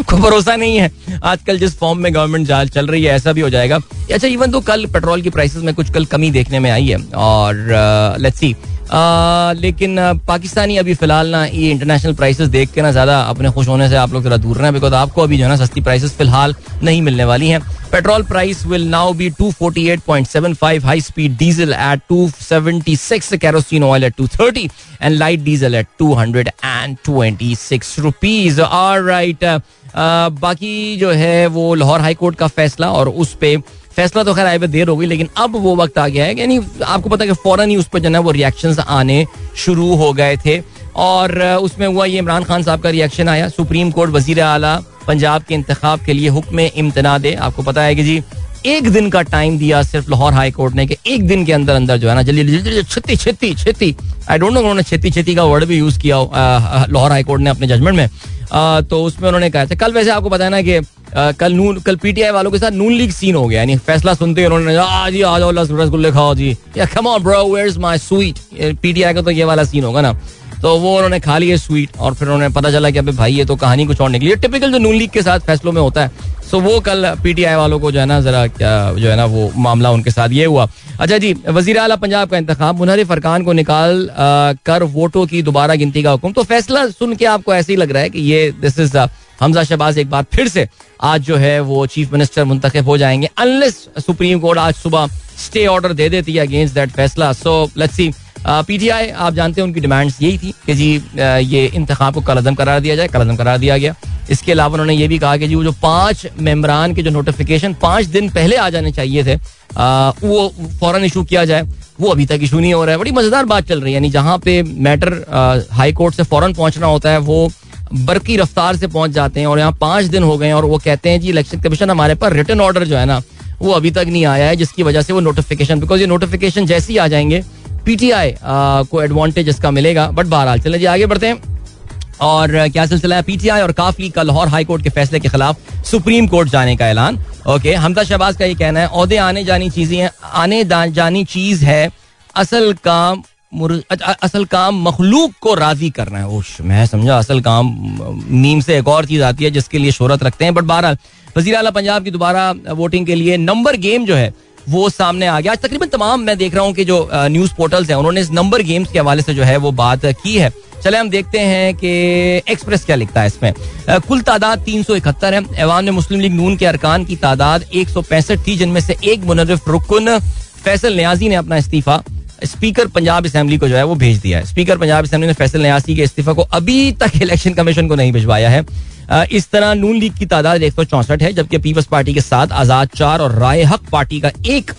को भरोसा नहीं है। आजकल जिस फॉर्म में गवर्नमेंट जाल चल रही है, ऐसा भी हो जाएगा। अच्छा इवन तो कल पेट्रोल की प्राइसेस में कुछ कल कमी देखने में आई है। और लेट्स सी आ, लेकिन पाकिस्तानी अभी फ़िलहाल ना ये इंटरनेशनल प्राइसेस देख के ना ज़्यादा अपने खुश होने से आप लोग जरा दूर रहे बिकॉज़ आपको अभी जो है ना सस्ती प्राइसेस फ़िलहाल नहीं मिलने वाली हैं। Petrol price will now be two forty eight point seven five high speed diesel at two seventy six kerosene oil at two thirty and light diesel at two hundred और राइट बाकी जो है वो लाहौर हाई कोर्ट का फैसला और उस पर फैसला तो खैर आए पे देर हो गई लेकिन अब वो वक्त आ गया है। यानी आपको पता है कि फ़ौरन ही उस पर जो है वो रिएक्शन आने शुरू हो गए थे। और उसमें हुआ ये इमरान खान साहब का रिएक्शन आया सुप्रीम कोर्ट वज़ीर आला पंजाब के इंतखाब के लिए हुक्म इम्तना दे। आपको पता है कि जी एक दिन का टाइम दिया सिर्फ़ लाहौर हाई कोर्ट ने कि एक दिन के अंदर अंदर जो है ना जल्दी जल्दी छत्ती छत्ती छत्ती। आई डोंट नो उन्होंने छत्ती छत्ती का वर्ड भी यूज़ किया लाहौर हाई कोर्ट ने अपने जजमेंट में। आ, तो उसमें उन्होंने कहा था। कल वैसे आपको पता है ना कि कल नून, कल पीटीआई वालों के साथ नून लीग सीन हो गया, यानी फैसला सुनते ही उन्होंने जी, आ जाओ रसगुल्ले खाओ जी। Yeah come on bro where is my sweet PTI का तो ये वाला सीन होगा ना। तो वो उन्होंने खा लिया स्वीट और फिर उन्होंने पता चला कि अबे भाई, ये तो कहानी कुछ और निकली है। टिपिकल जो नून लीग के साथ फैसलों में होता है। सो वो कल पीटीआई वालों को जो है ना, जरा जो है ना, वो मामला उनके साथ ये हुआ। अच्छा जी, वज़ीर अला पंजाब का इंतज़ाम मुनहरिफ फरकान को निकाल कर वोटों की दोबारा गिनती का हुक्म। तो फैसला सुन के आपको ऐसे ही लग रहा है कि ये दिस इज़ हमजा शहबाज एक बार फिर से आज जो है वो चीफ मिनिस्टर मुंतखब हो जाएँगे अनलेस सुप्रीम कोर्ट आज सुबह स्टे ऑर्डर दे देती है अगेंस्ट दैट फैसला। सो लेट्स सी पीटीआई आप जानते हैं उनकी डिमांड्स यही थी कि जी ये इंतखाब को कलदम करार दिया जाए कलदम करार दिया गया। इसके अलावा उन्होंने ये भी कहा कि जी वो जो पाँच मेम्बरान के जो नोटिफिकेशन पाँच दिन पहले आ जाने चाहिए थे आ, वो फ़ौरन इशू किया जाए वो अभी तक इशू नहीं हो रहा है। बड़ी मज़ेदार बात चल रही है यानी जहाँ पे मैटर हाई कोर्ट से फ़ौरन पहुँचना होता है वो बरकी रफ्तार से पहुँच जाते हैं और यहाँ पाँच दिन हो गए और वो कहते हैं जी इलेक्शन कमीशन हमारे पास रिटर्न ऑर्डर जो है ना, वो अभी तक नहीं आया है, जिसकी वजह से वो नोटिफिकेशन बिकॉज़ ये नोटिफिकेशन जैसे ही आ जाएँगे पीटीआई को एडवांटेज इसका मिलेगा बट बहरहाल चले जी, आगे बढ़ते हैं। और क्या सिलसिला है? पीटीआई और काफ़ी का लाहौर हाई कोर्ट के फैसले के खिलाफ सुप्रीम कोर्ट जाने का ऐलान। ओके हमदा शहबाज का ये कहना है आने जानी चीज़ें आने जानी चीज़ है, असल काम असल काम मखलूक को राज़ी करना है। ओश मैं समझा, असल काम, नीम से एक और चीज़ आती है जिसके लिए शोहरत रखते हैं। बट बहरहाल वजी अला पंजाब की दोबारा वोटिंग के लिए नंबर गेम जो है, वो सामने आ गया। आज तकरीबन तमाम मैं देख रहा हूँ कि जो न्यूज़ पोर्टल्स हैं, उन्होंने इस नंबर गेम्स के हवाले से जो है वो बात की है। चले, हम देखते हैं कि एक्सप्रेस क्या लिखता है इसमें। कुल तादाद तीन सौ इकहत्तर है। ऐवान में मुस्लिम लीग नून के अरकान की तादाद एक सौ पैंसठ थी, जिनमें से एक मुनरफ रुकन फैसल न्याजी ने अपना इस्तीफा स्पीकर पंजाब असेंबली को जो है वो भेज दिया है। स्पीकर पंजाब असेंबली ने फैसल न्यासी के इस्तीफा को अभी तक इलेक्शन कमीशन को नहीं भिजवाया है। इस तरह नून लीग की तादाद एक सौ चौसठ है, जबकि पीपल्स पार्टी के साथ आज़ाद चार और राय हक पार्टी का एक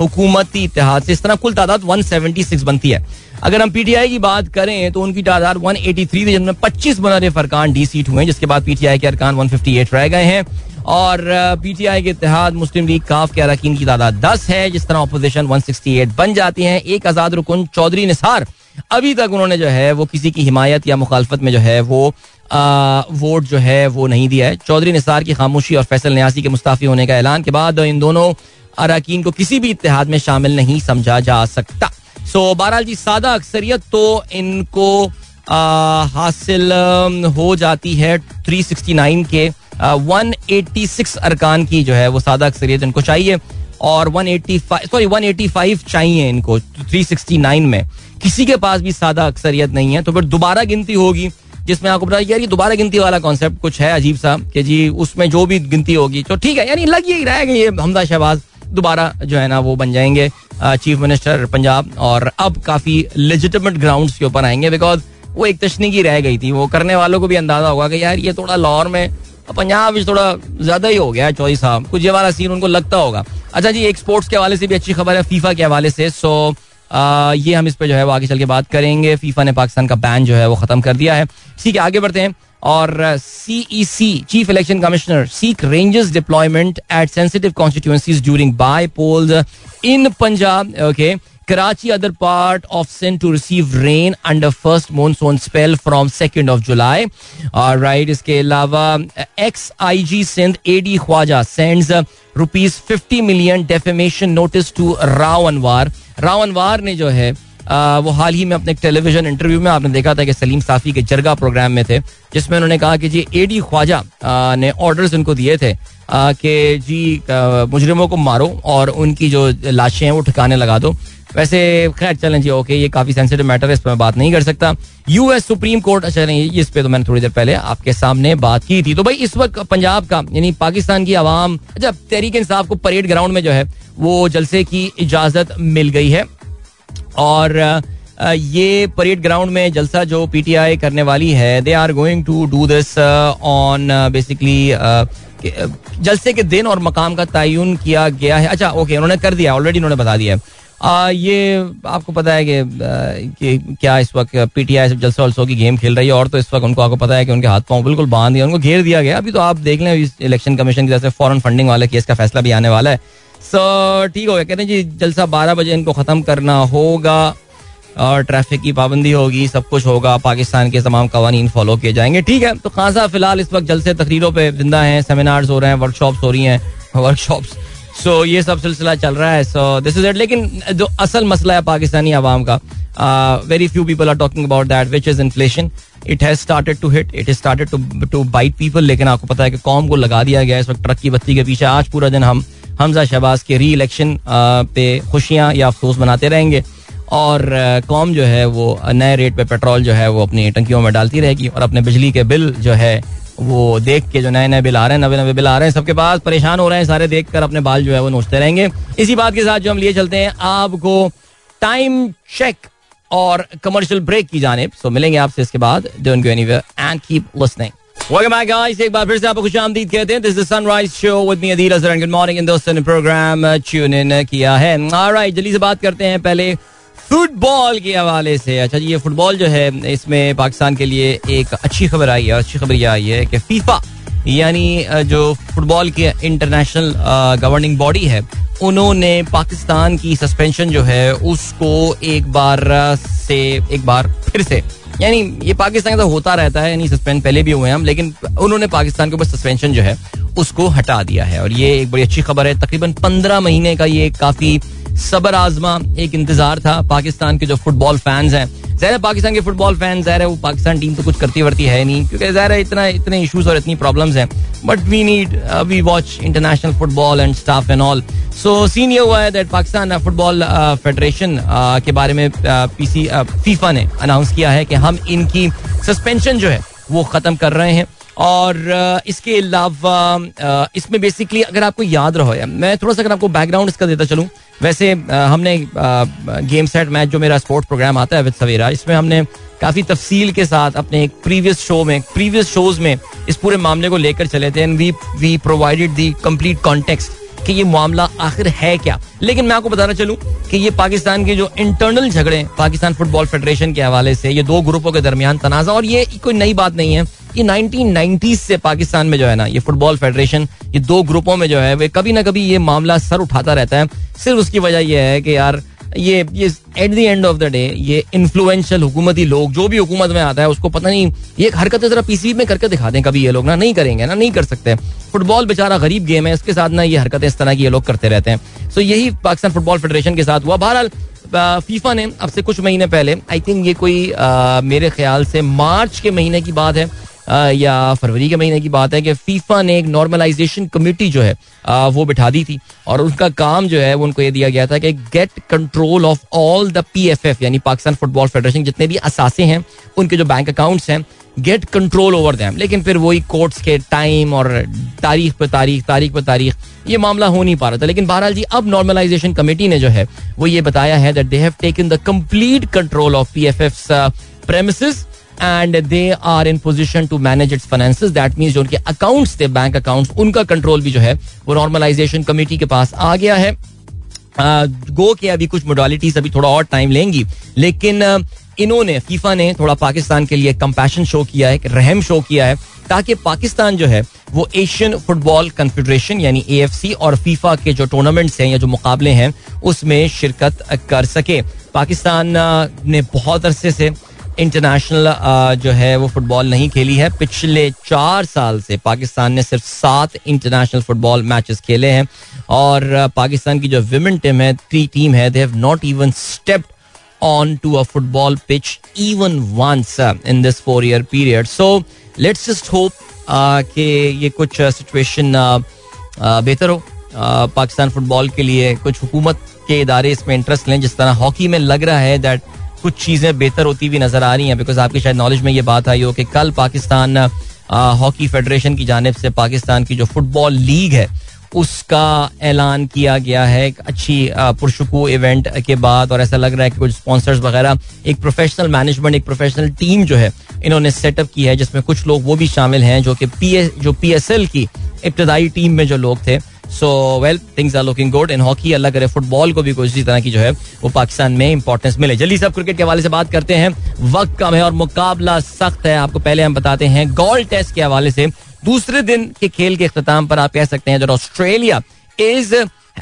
हुकूमती इतिहाद से इस तरह कुल तादाद 176 बनती है। अगर हम पीटीआई की बात करें तो उनकी तादाद 183 थी जिनमें 25 मुनरफ अरकान डी सीट हुए जिसके बाद पीटीआई के अरकान 158 रह गए हैं। और पीटीआई के इतिहाद मुस्लिम लीग काफ के अरकान की तादाद 10 है जिस तरह अपोजिशन 168 बन जाती है। एक आज़ाद रुकन चौधरी निसार अभी तक उन्होंने जो है वो किसी की हिमायत या मुखालफत में जो है वो आ, वोट जो है वो नहीं दिया है। चौधरी निसार की खामोशी और फैसल न्यासी के मुस्ताफी होने का ऐलान के बाद इन दोनों अरकान को किसी भी इतिहाद में शामिल नहीं समझा जा सकता। सो बहरहाल जी, सादा अक्सरियत तो इनको हासिल हो जाती है 369 के। वन एट्टी सिक्स अरकान की जो है वो सादा अक्सरियत इनको चाहिए और 185 सॉरी 185 चाहिए इनको 369 में। किसी के पास भी सादा अक्सरियत नहीं है तो फिर दोबारा गिनती होगी, जिसमें आपको पता यार ये दोबारा गिनती वाला कॉन्सेप्ट कुछ है अजीब सा, कि जी, उसमें जो भी गिनती होगी तो ठीक है, यानी लग ही रहेगा ये हमदा शहबाज दोबारा जो है ना वो बन जाएँगे। चीफ मिनिस्टर पंजाब और अब काफ़ी लेजिटमेट ग्राउंड के ऊपर आएँगे बिकॉज़ वो एक तशनीकी रह गई थी। वो करने वालों को भी अंदाज़ा होगा कि यार ये थोड़ा लाहौर में पंजाब थोड़ा ज़्यादा ही हो गया चौधरी साहब। कुछ ये वाला सीन उनको लगता होगा। अच्छा जी, एक स्पोर्ट्स के हवाले से भी अच्छी खबर है फीफा के हवाले से। सो ये हम इस पर जो है वो आगे चल के बात करेंगे। फीफा ने पाकिस्तान का बैन जो है वो खत्म कर दिया है। ठीक है आगे बढ़ते हैं और C C chief election commissioner seek rangers deployment at sensitive constituencies during by polls in Punjab okay Karachi, other part of Sindh to receive rain under first monsoon spell from 2nd of July. All right, इसके अलावा ex I G Sindh A D Khwaja sends rupees fifty million defamation notice to Rao Anwar Rao वार ने जो है आ, वो हाल ही में अपने television interview में आपने देखा था कि सलीम साफी के जरगा प्रोग्राम में थे जिसमें उन्होंने कहा कि जी एडी ख्वाजा ने ऑर्डर्स उनको दिए थे कि जी मुजरिमों को मारो और उनकी जो लाशें हैं वो ठिकाने लगा दो। वैसे, खैर, चलें जी ओके ये काफ़ी सेंसिटिव मैटर है, इस पर मैं बात नहीं कर सकता। यूएस सुप्रीम कोर्ट अच्छा नहीं इस पे तो मैंने थोड़ी देर पहले आपके सामने बात की थी। तो भाई, इस वक्त पंजाब का, यानी पाकिस्तान की आवाम अच्छा तहरीक इंसाफ को परेड ग्राउंड में जो है, वो जलसे की इजाज़त मिल गई है। और ये परेड ग्राउंड में जलसा जो पीटीआई करने वाली है they are going to do this on basically जलसे के दिन और मकाम का तयन किया गया है। अच्छा ओके उन्होंने कर दिया ऑलरेडी उन्होंने बता दिया आ, ये आपको पता है कि, कि क्या इस वक्त पीटीआई से जलसा वलसों की गेम खेल रही है और तो इस वक्त उनको आपको पता है कि उनके हाथ पाँव बिल्कुल बाँध दिया उनको घेर दिया गया। अभी तो आप देख लें इलेक्शन कमीशन की तरफ़ से फॉरन फंडिंग वाले केस का फैसला भी आने वाला है। सो ठीक हो गया। कहते हैं जी जलसा बारह बजे इनको खत्म करना होगा और ट्रैफ़िक की पाबंदी होगी सब कुछ होगा। पाकिस्तान के तमाम कवानीन फॉलो किए जाएँगे। ठीक है तो खासा फ़िलहाल इस वक्त जलसे तकरीरों पे ज़िंदा हैं सेमिनार्स हो रहे हैं वर्कशॉप्स हो रही हैं वर्कशॉप्स सो so, ये सब सिलसिला चल रहा है। सो दिस इज़ इट लेकिन जो असल मसला है पाकिस्तानी आवाम का very few people are talking about that which is inflation it has started to hit it is started to to bite people लेकिन आपको पता है कि कॉम को लगा दिया गया है इस वक्त ट्रक की बत्ती के पीछे। आज पूरा दिन हम हमजा शहबाज के री इलेक्शन पे खुशियाँ या अफसोस मनाते रहेंगे। और कॉम जो है वो नए रेट पे पेट्रोल जो है वो अपनी टंकियों में डालती रहेगी और अपने बिजली के बिल जो है वो देख के जो नए नए बिल आ रहे हैं नवे नवे बिल आ रहे हैं, सबके पास परेशान हो रहे हैं, सारे देख कर अपने बाल जो है वो नोचते रहेंगे। इसी बात के साथ जो हम लिए चलते हैं, आपको टाइम चेक और कमर्शियल ब्रेक की जाने सो मिलेंगे आपसे इसके बाद। Don't go anywhere and keep listening Welcome guys. एक बार फिर से आपको खुश कहते हैं। इन किया है। जल्दी से बात करते हैं। पहले फुटबॉल के हवाले से। अच्छा जी, ये फुटबॉल जो है, इसमें पाकिस्तान के लिए एक अच्छी खबर आई है अच्छी खबर यह आई है कि फीफा, यानी जो फुटबॉल की इंटरनेशनल गवर्निंग बॉडी है, उन्होंने पाकिस्तान की सस्पेंशन जो है, उसको एक बार से, एक बार फिर से, यानी ये पाकिस्तान का होता रहता है, यानी सस्पेंड पहले भी हुए हैं हम, लेकिन उन्होंने पाकिस्तान के ऊपर सस्पेंशन जो है, उसको हटा दिया है। और ये एक बड़ी अच्छी खबर है, तकरीबन पंद्रह महीने का ये काफ़ी सबर आजमा एक इंतज़ार था। पाकिस्तान के जो फुटबॉल फैंस हैं, जहर पाकिस्तान के फुटबॉल फ़ैन जहर है वो पाकिस्तान टीम तो कुछ करती वर्ती है नहीं, क्योंकि जहर है इतना, इतने इश्यूज़ और इतनी प्रॉब्लम्स हैं। But we need we watch international football and staff and all so scene ये हुआ है दैट पाकिस्तान फुटबॉल फेडरेशन के बारे में फीफा ने अनाउंस किया है कि हम इनकी सस्पेंशन जो है, वो खत्म कर रहे हैं। और इसके अलावा इसमें बेसिकली अगर आपको याद रहो या मैं थोड़ा सा अगर आपको बैकग्राउंड इसका देता चलूँ, वैसे हमने गेम सेट मैच जो मेरा स्पोर्ट प्रोग्राम आता है विद सवेरा इसमें हमने काफ़ी तफसील के साथ अपने एक प्रीवियस शो में प्रीवियस शोज़ में इस पूरे मामले को लेकर चले थे and we we provided the complete context कि ये मामला आखिर है क्या। लेकिन मैं आपको बताना चलूँ कि ये पाकिस्तान के जो इंटरनल झगड़े, पाकिस्तान फुटबॉल फेडरेशन के हवाले से, ये दो ग्रुपों के दरमियान तनाजा, और ये कोई नई बात नहीं है। ये 1990s से पाकिस्तान में जो है ना ये फुटबॉल फेडरेशन ये दो ग्रुपों में जो है वे कभी ना कभी ये मामला सर उठाता रहता है। सिर्फ़ उसकी वजह यह है कि यार ये ये at the end of the day ये इन्फ्लुएंशियल हुकूमती लोग जो भी हुकूमत में आता है उसको पता नहीं ये हरकतें जरा पीसीबी में करके दिखा दें कभी ये लोग ना नहीं करेंगे ना नहीं कर सकते। फुटबॉल बेचारा गरीब गेम है इसके साथ ना ये हरकतें इस तरह की ये लोग करते रहते हैं। सो यही पाकिस्तान फुटबॉल फेडरेशन के साथ हुआ। बहरहाल फीफा ने अब से कुछ महीने पहले आई थिंक ये कोई आ, मेरे ख्याल से मार्च के महीने की बात है या फरवरी के महीने की बात है कि फीफा ने एक नॉर्मलाइजेशन कमेटी जो है वो बिठा दी थी। और उसका काम जो है, वो उनको ये दिया गया था कि get control of all the P F F यानी पाकिस्तान फुटबॉल फेडरेशन जितने भी असासे हैं, उनके जो बैंक अकाउंट्स हैं गेट कंट्रोल ओवर दैम लेकिन फिर वही कोर्ट्स के टाइम और तारीख पे तारीख तारीख पे तारीख, ये मामला हो नहीं पा रहा था। लेकिन बहरहाल जी, अब नॉर्मलाइजेशन कमेटी ने जो है, वो ये बताया है that they have taken the complete control of P F F premises and they are in position to manage its finance that mean जो उनके अकाउंट्स थे बैंक अकाउंट्स उनका कंट्रोल भी जो है, वो नॉर्मलाइजेशन कमेटी के पास आ गया है। गो के अभी कुछ मोडालिटीज अभी थोड़ा और टाइम लेंगी। लेकिन इन्होंने फीफा ने थोड़ा पाकिस्तान के लिए कंपैशन शो किया है रहम शो किया है, ताकि पाकिस्तान जो है, वो एशियन फुटबॉल कन्फेडरेशन यानी AFC और फीफा के जो टूर्नामेंट्स हैं या जो मुकाबले हैं, उसमें शिरकत कर सके। पाकिस्तान ने बहुत अरसे से इंटरनेशनल जो है वो फुटबॉल नहीं खेली है। पिछले चार साल से पाकिस्तान ने सिर्फ़ सात इंटरनेशनल फुटबॉल मैचेस खेले हैं और पाकिस्तान की जो विमेन टीम है थ्री टीम है they have not even stepped on to a football pitch even once in this four year period so let's just hope कि ये कुछ सिचुएशन बेहतर हो पाकिस्तान फुटबॉल के लिए कुछ हुकूमत के इदारे इसमें इंटरेस्ट लें, जिस तरह हॉकी में लग रहा है दैट कुछ चीज़ें बेहतर होती हुई नज़र आ रही हैं बिकॉज़ आपकी शायद नॉलेज में ये बात आई हो कि कल पाकिस्तान हॉकी फेडरेशन की जानब से पाकिस्तान की जो फुटबॉल लीग है, उसका ऐलान किया गया है एक अच्छी पुरशकू इवेंट के बाद। और ऐसा लग रहा है कि कुछ स्पॉन्सर्स वगैरह, एक प्रोफेशनल मैनेजमेंट एक प्रोफेशनल टीम जो है, इन्होंने सेटअप की है, जिसमें कुछ लोग वो भी शामिल हैं जो कि पी जो पी एस एल की इब्तदाई टीम में जो लोग थे so well things are looking good in hockey अल्लाह करे फुटबॉल को भी कोई इसी तरह की जो है वो पाकिस्तान में इंपॉर्टेंस मिले जल्दी सब क्रिकेट के हवाले से बात करते हैं वक्त कम है और मुकाबला सख्त है आपको पहले हम बताते हैं गोल्ड टेस्ट के हवाले से दूसरे दिन के खेल के अख्ताम पर आप कह सकते हैं, जो Australia is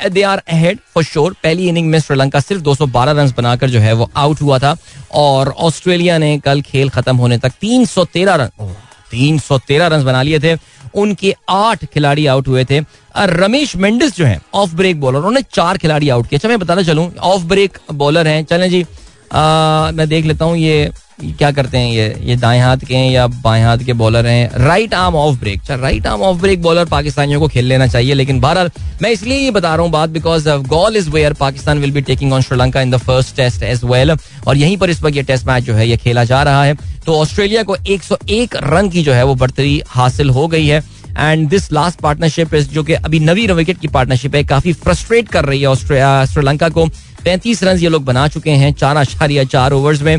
they are ahead for sure पहली इनिंग में श्रीलंका सिर्फ़ 212 रन बनाकर जो है, वो आउट हुआ था। और ऑस्ट्रेलिया ने कल खेल खत्म होने तक 313 रन 313 रन बना लिए थे। उनके आठ खिलाड़ी आउट हुए थे। रमेश मेंडिस जो है ऑफ़ ब्रेक बॉलर उन्होंने चार खिलाड़ी आउट किया अच्छा मैं बताना चलूँ ऑफ़ ब्रेक बॉलर हैं। चलें जी आ, मैं देख लेता हूँ ये क्या करते हैं ये? ये दाएँ हाथ के हैं या बाएँ हाथ के बॉलर हैं? राइट आर्म ऑफ़ ब्रेक अच्छा right arm off break bowler पाकिस्तानियों को खेल लेना चाहिए, लेकिन बहरहाल, मैं इसलिए ये बता रहा हूँ बात because Galle is where Pakistan will be taking on Sri Lanka in the first test as well और यहीं पर इस वक्त ये टेस्ट मैच जो है, ये खेला जा रहा है। तो ऑस्ट्रेलिया को 101 रन की जो है, वो बढ़तरी हासिल हो गई है। एंड दिस लास्ट पार्टनरशिप जो कि अभी नवी विकेट की पार्टनरशिप है, काफ़ी फ्रस्ट्रेट कर रही है श्रीलंका को। पैंतीस रन ये लोग बना चुके हैं, चार आशारिया चार ओवर्स में।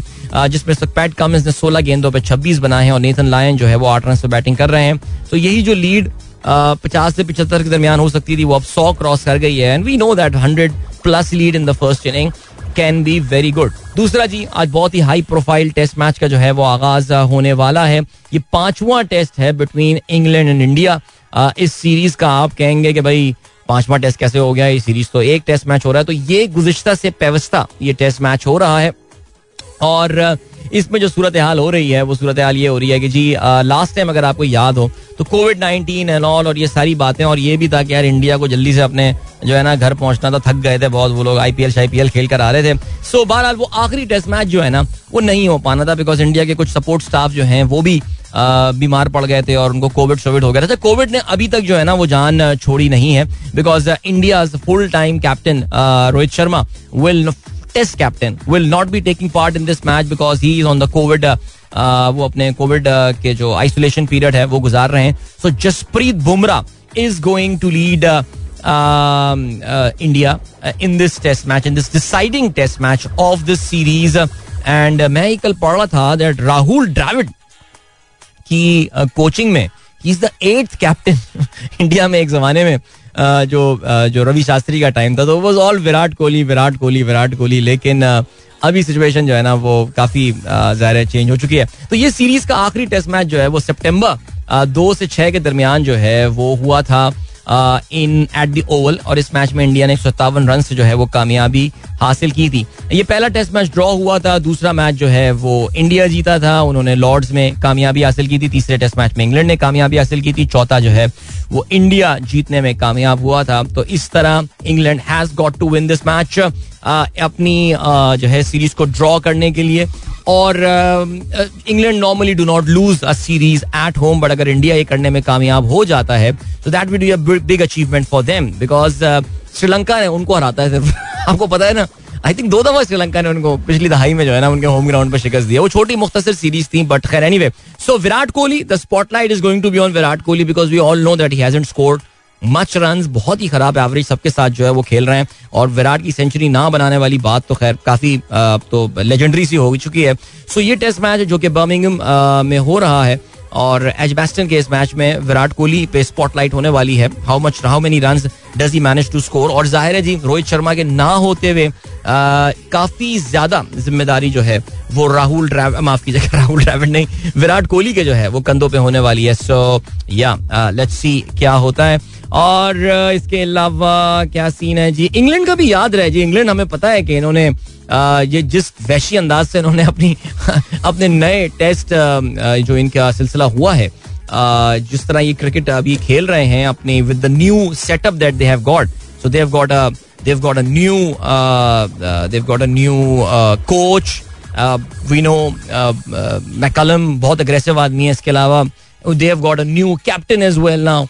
जिसमें पैट कमिंस ने सोलह गेंदों पर छब्बीस बनाए हैं और नेथन लायन जो है वो आठ रन से बैटिंग कर रहे हैं। तो यही जो लीड पचास से पिछहत्तर के दरमियान हो सकती थी, वो अब सौ क्रॉस कर गई है। And we know that hundred plus lead in the first inning can be very good दूसरा जी, आज बहुत ही हाई प्रोफ़ाइल टेस्ट मैच का जो है वो आगाज़ होने वाला है। ये पांचवा टेस्ट है बिटवीन इंग्लैंड एंड इंडिया इस सीरीज़ का आप कहेंगे कि भाई पांचवा टेस्ट कैसे हो गया? ये सीरीज़ तो एक टेस्ट मैच हो रहा है तो ये गुजश्ता से पेवस्ता ये टेस्ट मैच हो रहा है। और इसमें जो सूरत हाल हो रही है, वो सूरत हाल ये हो रही है कि जी लास्ट टाइम अगर आपको याद हो तो कोविड नाइनटीन एंड ऑल और ये सारी बातें, और ये भी था कि यार इंडिया को जल्दी से अपने जो है ना, घर पहुँचना था, थक गए थे बहुत वो लोग आईपीएल शाईपीएल खेल कर आ रहे थे। सो बहरहाल वो आखिरी टेस्ट मैच जो है ना, वो नहीं हो पाना था बिकॉज़ इंडिया के कुछ सपोर्ट स्टाफ जो हैं, वो भी बीमार पड़ गए थे और उनको कोविड शोविड हो गया था। कोविड ने अभी तक जो है ना, वो जान छोड़ी नहीं है because India full time captain Rohit Sharma will test captain will not be taking part in this match because he is on the COVID वो अपने कोविड के जो आइसोलेशन पीरियड है, वो गुजार रहे हैं। So Jasprit Bumrah is going to lead India in this test match in this deciding test match of this series and मैं ही कल पढ़ रहा था दैट राहुल द्राविड की कोचिंग में he is the eighth captain India में एक जमाने में। जो जो रवि शास्त्री का टाइम था तो वॉज़ ऑल विराट कोहली विराट कोहली विराट कोहली, लेकिन अभी सिचुएशन जो है ना, वो काफ़ी ज़ाहिर चेंज हो चुकी है। तो ये सीरीज़ का आखिरी टेस्ट मैच जो है, वो सितंबर दो से छः के दरमियान जो है, वो हुआ था। इन एट द ओवल और इस मैच में इंडिया ने सत्तावन रन से जो है वो कामयाबी हासिल की थी। ये पहला टेस्ट मैच ड्रॉ हुआ था, दूसरा मैच जो है वो इंडिया जीता था, उन्होंने लॉर्ड्स में कामयाबी हासिल की थी, तीसरे टेस्ट मैच में इंग्लैंड ने कामयाबी हासिल की थी, चौथा जो है वो इंडिया जीतने में कामयाब हुआ था। तो इस तरह England has got to win this match अपनी जो है सीरीज़ को ड्रॉ करने के लिए। और England normally do not lose a series at home but अगर इंडिया ये करने में कामयाब हो जाता है तो that will be a big achievement for them because Sri Lanka ने उनको हराता है सिर्फ़। आपको पता है ना? आई थिंक दो दफ़ा श्रीलंका ने उनको पिछली दहाई में जो है ना, उनके होम ग्राउंड पर शिकस्त दिया वो छोटी मुख्तर सीरीज़ थी बट खैर anyway so Virat Kohli the spotlight is going to be on Virat Kohli because we all know that he hasn't scored much run बहुत ही खराब एवरेज सबके साथ जो है वो खेल रहे हैं। और विराट की सेंचुरी ना बनाने वाली बात तो खैर काफ़ी तो लेजेंडरी सी हो चुकी है। सो ये टेस्ट मैच जो कि बर्मिंगम में हो रहा है और एजबेस्टन के इस मैच में विराट कोहली पे स्पॉटलाइट होने वाली है। How much how many run does he manage to score और ज़ाहिर है जी, रोहित शर्मा के ना होते हुए काफ़ी ज़्यादा ज़िम्मेदारी जो है, वो राहुल माफ़ कीजिएगा राहुल ड्राविड नहीं, विराट कोहली के जो है, वो कंधों पे होने वाली है। सो या लेट्स सी क्या होता है। और इसके अलावा क्या सीन है? जी, इंग्लैंड का भी याद रहे। जी, इंग्लैंड, हमें पता है कि इन्होंने ये जिस वैशी अंदाज से इन्होंने अपनी, अपने नए टेस्ट जो इनका सिलसिला हुआ है जिस तरह ये क्रिकेट अभी खेल रहे हैं, अपने with the new setup that they have got so they have got a they've got a new uh, uh, they've got a new uh, coach. Uh, we know uh, uh, McCallum बहुत aggressive आदमी है इसके अलावा। They have got a new captain as well now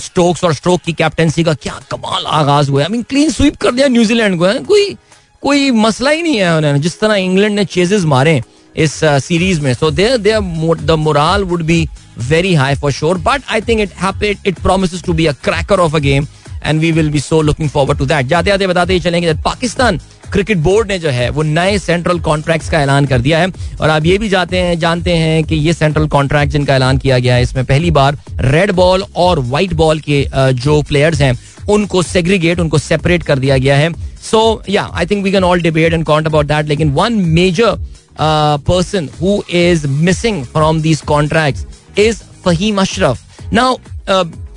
Stokes और stroke की captaincy का क्या कमाल आगाज़ हुआ आई मीन क्लीन स्वीप कर दिया न्यूजीलैंड को है कोई कोई मसला ही नहीं है उन्होंने। जिस तरह इंग्लैंड ने चेजेस मारे इस सीरीज़ में। So there there the morale would be very high for sure but I think it it promises to be a cracker of a game and we will be so looking forward to that जाते जाते बताते ही चलेंगे Pakistan cricket board ने जो है, वो नए central contracts का ऐलान कर दिया है। और आप ये भी जाते हैं, जानते हैं कि ये सेंट्रल कॉन्ट्रैक्ट जिनका ऐलान किया गया है, इसमें पहली बार रेड बॉल और व्हाइट बॉल के जो प्लेयर्स हैं, उनको सेग्रीगेट उनको सेपरेट कर दिया गया है। So yeah I think we can all debate and can't about that लेकिन one major person who is missing from these contract is Faheem Ashraf now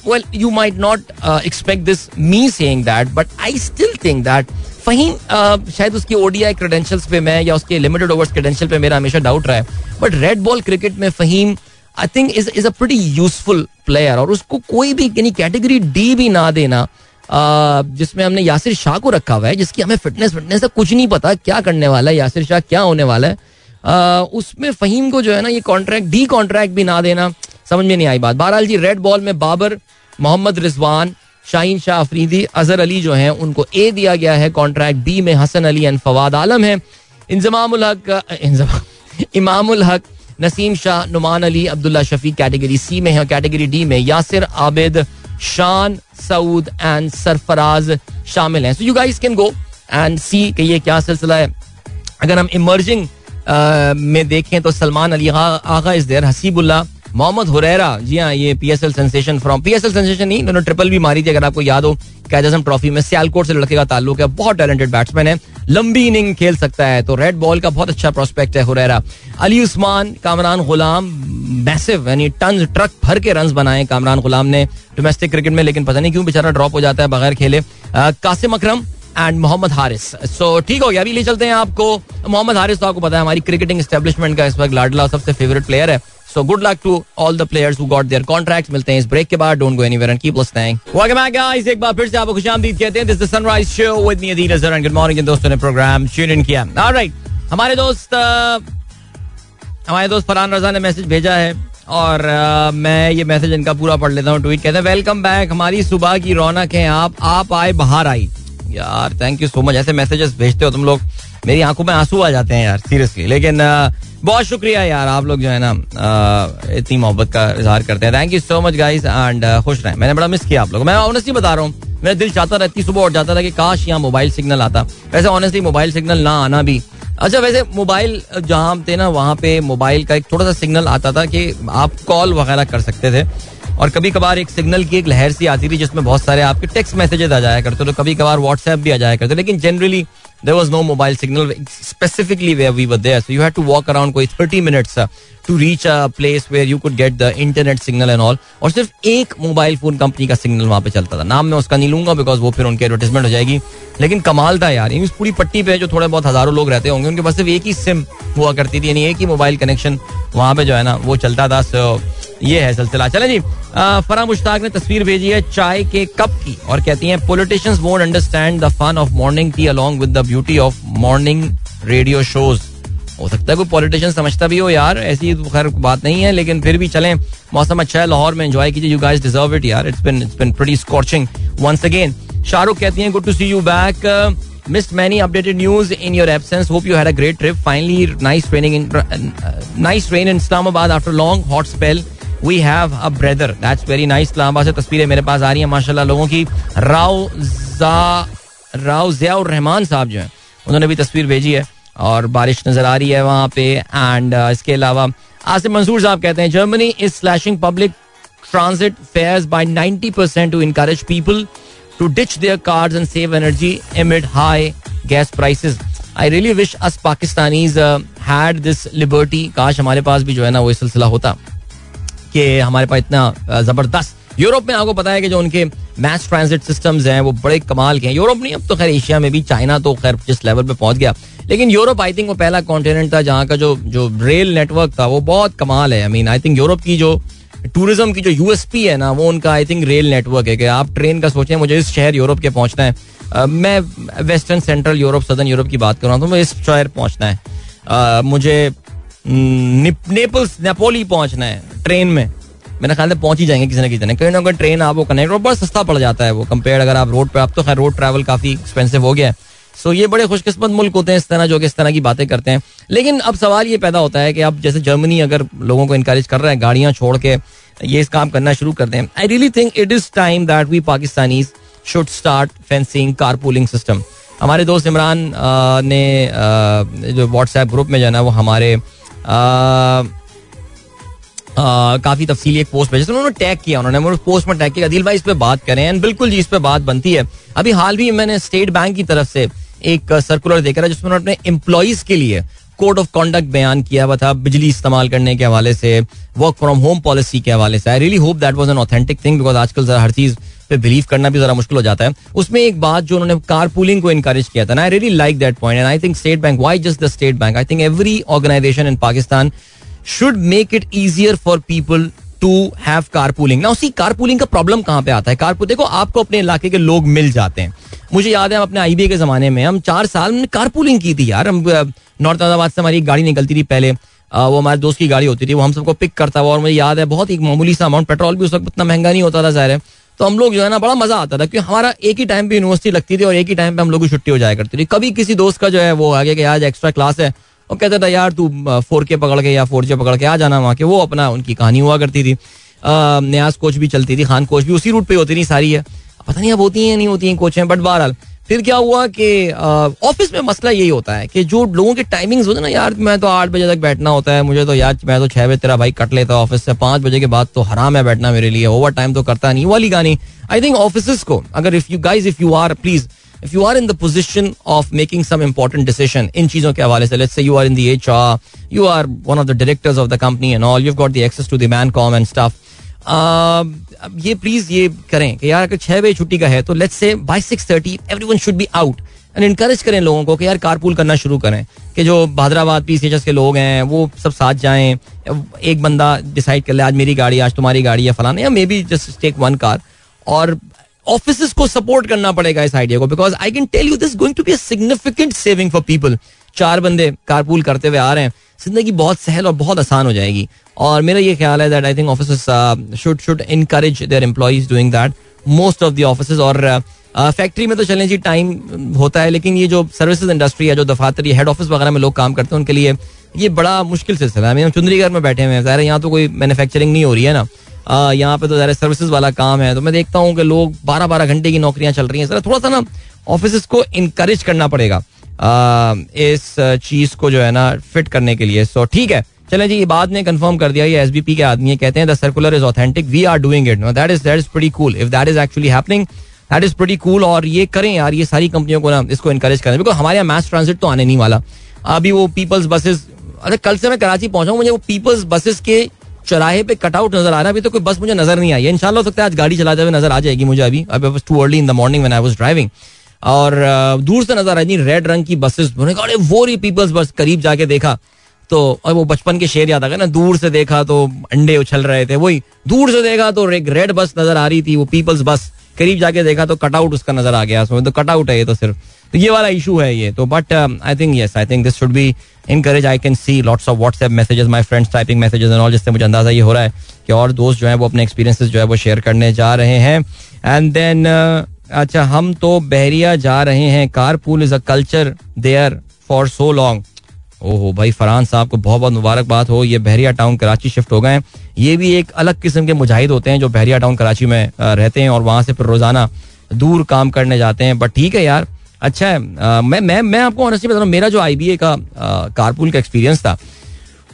well you might not uh, expect this me saying that but i still think that Faheem शायद उसकी ODI credentials पे मैं या उसके limited overs credential पे मेरा हमेशा doubt रहा है. बट रेड बॉल क्रिकेट में Faheem I think is is a pretty useful player और उसको कोई भी यानी कैटेगरी डी भी ना देना जिसमें हमने यासिर शाह को रखा हुआ है जिसकी हमें फिटनेस फिटनेस का कुछ नहीं पता क्या करने वाला है यासिर शाह क्या होने वाला है उसमें फहीम को जो है ना ये कॉन्ट्रैक्ट डी कॉन्ट्रैक्ट भी ना देना समझ में नहीं आई बात। बहरहाल जी रेड बॉल में बाबर, मोहम्मद रिजवान, शाहीन शाह अफरीदी, अजहर अली जो हैं, उनको ए दिया गया है। कॉन्ट्रैक्ट बी में हसन अली एंड फवाद आलम है। इंजमामुल हक इमामुल हक, नसीम शाह, नुमान अली, अब्दुल्ला शफी कैटेगरी सी में है कैटेगरी डी में यासिर, आबिद, शान, सऊद एंड सरफराज शामिल हैं। So you guys can go and see कि ये क्या सिलसिला है। अगर हम इमर्जिंग में देखें तो सलमान अली आगा इज़ देर हसीबुल्ला मोहम्मद हुरैरा, जी हाँ ये PSL sensation from P PSL sensation नहीं, इन्होंने ट्रिपल भी मारी थी, अगर आपको याद हो कैजम ट्रॉफी में सियालकोट से लड़के का ताल्लुक है, बहुत टैलेंटेड बैट्समैन है, लंबी इनिंग खेल सकता है तो रेड बॉल का बहुत अच्छा प्रोस्पेक्ट है हुरैरा। अली उस्मान, कामरान गुलाम मैसिव यानी टन ट्रक भर के रन बनाए कामरान गुलाम ने डोमेस्टिक क्रिकेट में, लेकिन पता नहीं क्यों बेचारा ड्रॉप हो जाता है बगैर खेले। कासिम अकरम एंड मोहम्मद हारिस। सो ठीक हो गया, अभी ले चलते हैं आपको। मोहम्मद हारिस तो आपको पता है, हमारी क्रिकेटिंग स्टेब्लिशमेंट का इस वक्त लाडला सबसे फेवरेट प्लेयर है। So good luck to all the players who got their contracts मिलते हैं इस ब्रेक के बाद. Don't go anywhere and keep listening welcome back guys एक बार फिर से आपको खुशामदीद कहते हैं. This the sunrise show with me Adeel Azhar good morning दोस्तों ने प्रोग्राम ट्यून इन किया. ऑलराइट हमारे दोस्त हमारे दोस्त फरहान रजा ने मैसेज भेजा है और आ, मैं ये मैसेज इनका पूरा पढ़ लेता हूँ ट्वीट कहते हैं वेलकम बैक हमारी सुबह की रौनक है. आप आप आए बाहर आई. यार थैंक यू सो मच ऐसे मैसेजेस भेजते हो तुम लोग. मेरी आँखों में आँसू आ जाते हैं यार सीरियसली लेकिन बहुत शुक्रिया यार, आप लोग जो है ना इतनी मोहब्बत का इजहार करते हैं। Thank you so much guys and खुश रहे। मैंने बड़ा मिस किया आप लोग मैं ऑनेस्टली बता रहा हूँ, मेरा दिल चाहता था इतनी सुबह उठ जाता था कि काश यहाँ मोबाइल सिग्नल आता। वैसे ऑनेस्टली मोबाइल सिग्नल ना आना भी। अच्छा वैसे मोबाइल जहाँ थे ना, वहाँ पे मोबाइल का एक थोड़ा सा सिग्नल आता था कि आप कॉल वगैरह कर सकते थे। और कभी कभार एक सिग्नल की एक लहर सी आती थी जिसमें बहुत सारे आपके टेक्स्ट मैसेजेस आ जाया करते तो कभी कभार व्हाट्सएप भी आ जाया करते लेकिन generally there was no mobile signal. Specifically where we were there. So you had to walk around koi 30 minutes to reach a place where you could get the internet signal and all और सिर्फ़ एक mobile phone company का signal वहाँ पे चलता था। नाम मैं उसका नहीं लूँगा बिकॉज़ वो फिर उनकी एडवर्टाइजमेंट हो जाएगी। लेकिन कमाल था यार। इस पूरी पट्टी पे जो थोड़े बहुत हज़ारों लोग रहते होंगे, उनके पास सिर्फ़ एक ही सिम हुआ करती थी। यानी एक ही मोबाइल कनेक्शन वहाँ पे जो है ना, वो चलता था। सो ये है सिलसिला। चले जी फरा मुश्ताक ने तस्वीर भेजी है चाय के कप की और कहती हैं politicians won't understand the fun of morning tea along with the beauty of morning radio shows हो सकता है कोई पॉलिटिशियन समझता भी हो यार ऐसी तो खैर बात नहीं है लेकिन फिर भी चलें मौसम अच्छा है लाहौर में एंजॉय कीजिए यू गाइस डिजर्व इट यार it's been it's been pretty scorching once again Shahrukh कहती हैं good to see you back many updated news in your absence. Hope you had a great trip. Finally, nice training in uh, nice rain in Islamabad after long hot spell. We have a brother that's very nice Islamabad से तस्वीरें मेरे पास आ रही हैं माशाल्लाह लोगों की राव राव जियाउर रहमान साहब जो हैं उन्होंने भी तस्वीर भेजी है और बारिश नज़र आ रही है वहाँ पे। एंड uh, इसके अलावा आसिफ मंसूर साहब कहते हैं Germany is slashing public transit fares by 90 percent to encourage people to ditch their cards and save energy amid high gas prices I really wish us Pakistanis had this liberty काश हमारे पास भी जो है ना वो सिलसिला होता कि हमारे पास इतना ज़बरदस्त यूरोप में आपको पता है कि जो उनके मैच ट्रांजिट सिस्टम्स हैं वो बड़े कमाल के हैं। यूरोप नहीं अब तो खैर एशिया में भी चाइना तो खैर जिस लेवल पे पहुँच गया। लेकिन यूरोप आई थिंक वो पहला कॉन्टिनेंट था जहाँ का जो जो रेल नेटवर्क था वो बहुत कमाल है। I mean I think Europe की जो टूरिज़्म की जो यूएसपी है ना वो उनका आई थिंक रेल नेटवर्क है कि आप ट्रेन का सोचें मुझे इस शहर यूरोप के पहुँचना है। uh, मैं western central Europe southern Europe की बात कर रहा हूँ तो मुझे इस शहर पहुँचना है। uh, मुझे नेपल्स नेपोली पहुँचना है ट्रेन में। मेरे ख्याल से पहुँच ही जाएँगे किसी ना किसी ने कहीं ना कहीं ट्रेन आपको कनेक्ट और बहुत सस्ता पड़ जाता है वो कंपेयर अगर आप रोड पर आप तो खैर रोड ट्रैवल काफ़ी एक्सपेंसिव हो गया है। सो ये बड़े खुशकिस्मत मुल्क होते हैं इस तरह जो कि इस तरह की बातें करते हैं। लेकिन अब सवाल ये पैदा होता है कि अब जैसे जर्मनी अगर लोगों को इनकरेज कर रहे हैं, गाड़ियाँ छोड़ के ये इस काम करना शुरू करते हैं I really think it is time that we Pakistanis should start fencing car pooling system हमारे दोस्त इमरान ने जो व्हाट्सएप ग्रुप में जो है, वो हमारे काफ़ी तफसीली एक पोस्ट भेजा उन्होंने टैग किया, उन्होंने पोस्ट में टैग किया, दिल भाई इस पे बात करें, एंड बिल्कुल जी इस पे बात बनती है। अभी हाल भी मैंने स्टेट बैंक की तरफ़ से एक सर्कुलर देखा जिसमें उन्होंने अपने एम्प्लॉज के लिए कोड ऑफ़ कॉन्डक्ट बयान किया हुआ था, बिजली इस्तेमाल करने के हवाले से वर्क फ्रॉम होम पॉलिसी के हवाले से। I really hope that was an authentic thing because आजकल जरा हर चीज़ पे बिलीव करना भी जरा मुश्किल हो जाता है। उसमें एक बात जो उन्होंने कार पुलिंग को इनकरेज किया था I really like that point and I think State Bank why just the State Bank I think every organisation in Pakistan should make it easier for people to have car pooling ना उसी car pulling का problem कहाँ पे आता है? Car देखो, आपको अपने इलाके के लोग मिल जाते हैं। मुझे याद है, हम अपने आईबीए के जमाने में, हम चार साल में कार पुलिंग की थी यार। हम नॉर्थ अहमदाबाद से हमारी गाड़ी निकलती थी पहले। वो हमारे दोस्त की गाड़ी होती थी, वो हम सबको पिक करता हुआ और मुझे याद है, बहुत ही मामूली सा अमाउंट पेट्रोल भी उस वक्त इतना महँगा नहीं होता था ज़ाहिर है। तो हम लोग जो है ना, बड़ा मज़ा आता था, क्योंकि हमारा एक ही टाइम पे यूनिवर्सिटी लगती थी और एक ही टाइम पे हम लोग की छुट्टी हो जाया करती थी। कभी किसी दोस्त का जो है वो आगे कि आज एक्स्ट्रा क्लास है और कहता था, यार, तू फोर के पकड़ के या फोर जे पकड़ के आ जाना वहाँ के। वो अपना, उनकी कहानी हुआ करती थी। न्याज कोच भी चलती थी, खान कोच भी, उसी रूट पे होती थी सारी है पता नहीं अब होती हैं नहीं होती हैं कोच बट बहरहाल, फिर क्या हुआ कि ऑफ़िस में मसला यही होता है कि जो लोगों के टाइमिंग्स होते हैं ना, यार, मैं तो आठ बजे तक बैठना होता है, मुझे तो यार, मैं तो छह बजे तेरा भाई कट लेता ऑफ़िस से, पाँच बजे के बाद तो हराम है बैठना मेरे लिए ओवर टाइम तो करता नहीं। वाली गानी आई थिंक ऑफ़िस को, अगर if you guys if you are please if you are in the position of making some important decision इन चीज़ों के हवाले से you are in the are you are one of the directors of the company and all you got the to the man com and staff अब ये please ये करें कि यार अगर छह बजे छुट्टी का है तो let's say by six thirty every should be out and encourage करें लोगों को कि यार कारपूल करना शुरू करें कि जो Bahadurabad P C H S के लोग हैं वो सब साथ जाएँ एक बंदा डिसाइड कर ले आज मेरी गाड़ी आज तुम्हारी गाड़ी है फलाना या maybe just take one car और ऑफ़िस को सपोर्ट करना पड़ेगा इस आइडिया को because I can tell you this going to be significant saving for people चार बंदे कारपूल करते हुए आ रहे हैं। ज़िंदगी बहुत सहल और बहुत आसान हो जाएगी। और मेरा ये ख्याल है that I think office should should encourage their employees doing that most of the office और फैक्ट्री uh, में तो चलने जी टाइम होता है लेकिन ये जो सर्विसेज़ इंडस्ट्री है जो दफातर हेड ऑफ़िस वगैरह में लोग काम करते हैं उनके लिए ये बड़ा मुश्किल सिलसिला है। चुंदरीगढ़ में बैठे हुए हैं। ज़ाहिर यहाँ तो कोई मैन्युफैक्चरिंग नहीं हो रही है ना। यहाँ पे तो ज़्यादा सर्विसेज़ वाला काम है। तो मैं देखता हूँ कि लोग बारह बारह घंटे की नौकरियाँ चल रही हैं। थोड़ा सा ना ऑफ़िस को इनक्रेज करना पड़ेगा। इस चीज़ को जो है ना फिट करने के लिए। सो ठीक है। चले जी, ये बाद ने कंफर्म कर दिया। ये एसबीपी के आदमी कहते हैं the circular is authentic we are doing it no that is that is pretty cool if that is actually happening that is pretty cool और ये करें यार, ये सारी कंपनियों को ना इसको इनकरेज करें बिकॉज़ हमारे यहाँ मैस ट्रांसिट तो आने नहीं वाला। अभी वो पीपल्स बसेस अरे, कल से मैं कराची पहुँचा मुझे वो पीपल्स बसेस के चौराहे पे कटआउट नज़र आ रहा है। अभी तो कोई बस मुझे नज़र नहीं आई है। हो सकता है आज गाड़ी चलाते हुए नज़र आ जाएगी मुझे अभी। अभी too early in the morning when I was driving और दूर से नज़र आई रेड रंग की बसेस अरे, वो रही पीपल्स बस करीब जाके देखा। तो और वो बचपन के शेर याद आ गए ना, दूर से देखा तो अंडे उछल रहे थे, वही दूर से देखा तो एक रेड बस नज़र आ रही थी, वो पीपल्स बस करीब जाके देखा तो कटआउट उसका नज़र आ गया, उसमें तो कटआउट है ये तो सिर्फ़। तो ये वाला इशू है ये तो but I think yes I think this should be encourage I can see lots of WhatsApp messages my friends typing messages and all जिससे मुझे अंदाज़ा ये हो रहा है कि और दोस्त जो है वो अपने एक्सपीरियंसेस जो है वो शेयर करने जा रहे हैं। एंड देन अच्छा हम तो बहरिया जा रहे हैं। Car pool is a culture there for so long ओहो भाई फरहान साहब को बहुत बहुत मुबारकबाद हो। ये बहरिया टाउन कराची शिफ्ट हो गए हैं। ये भी एक अलग किस्म के मुजाहिद होते हैं जो बहरिया टाउन कराची में रहते हैं और वहाँ से फिर रोज़ाना दूर काम करने जाते हैं। बट ठीक है यार अच्छा है। आ, मैं मैं मैं आपको ऑनेस्टली बता रहा हूँ मेरा जो आईबीए का कारपूल का एक्सपीरियंस था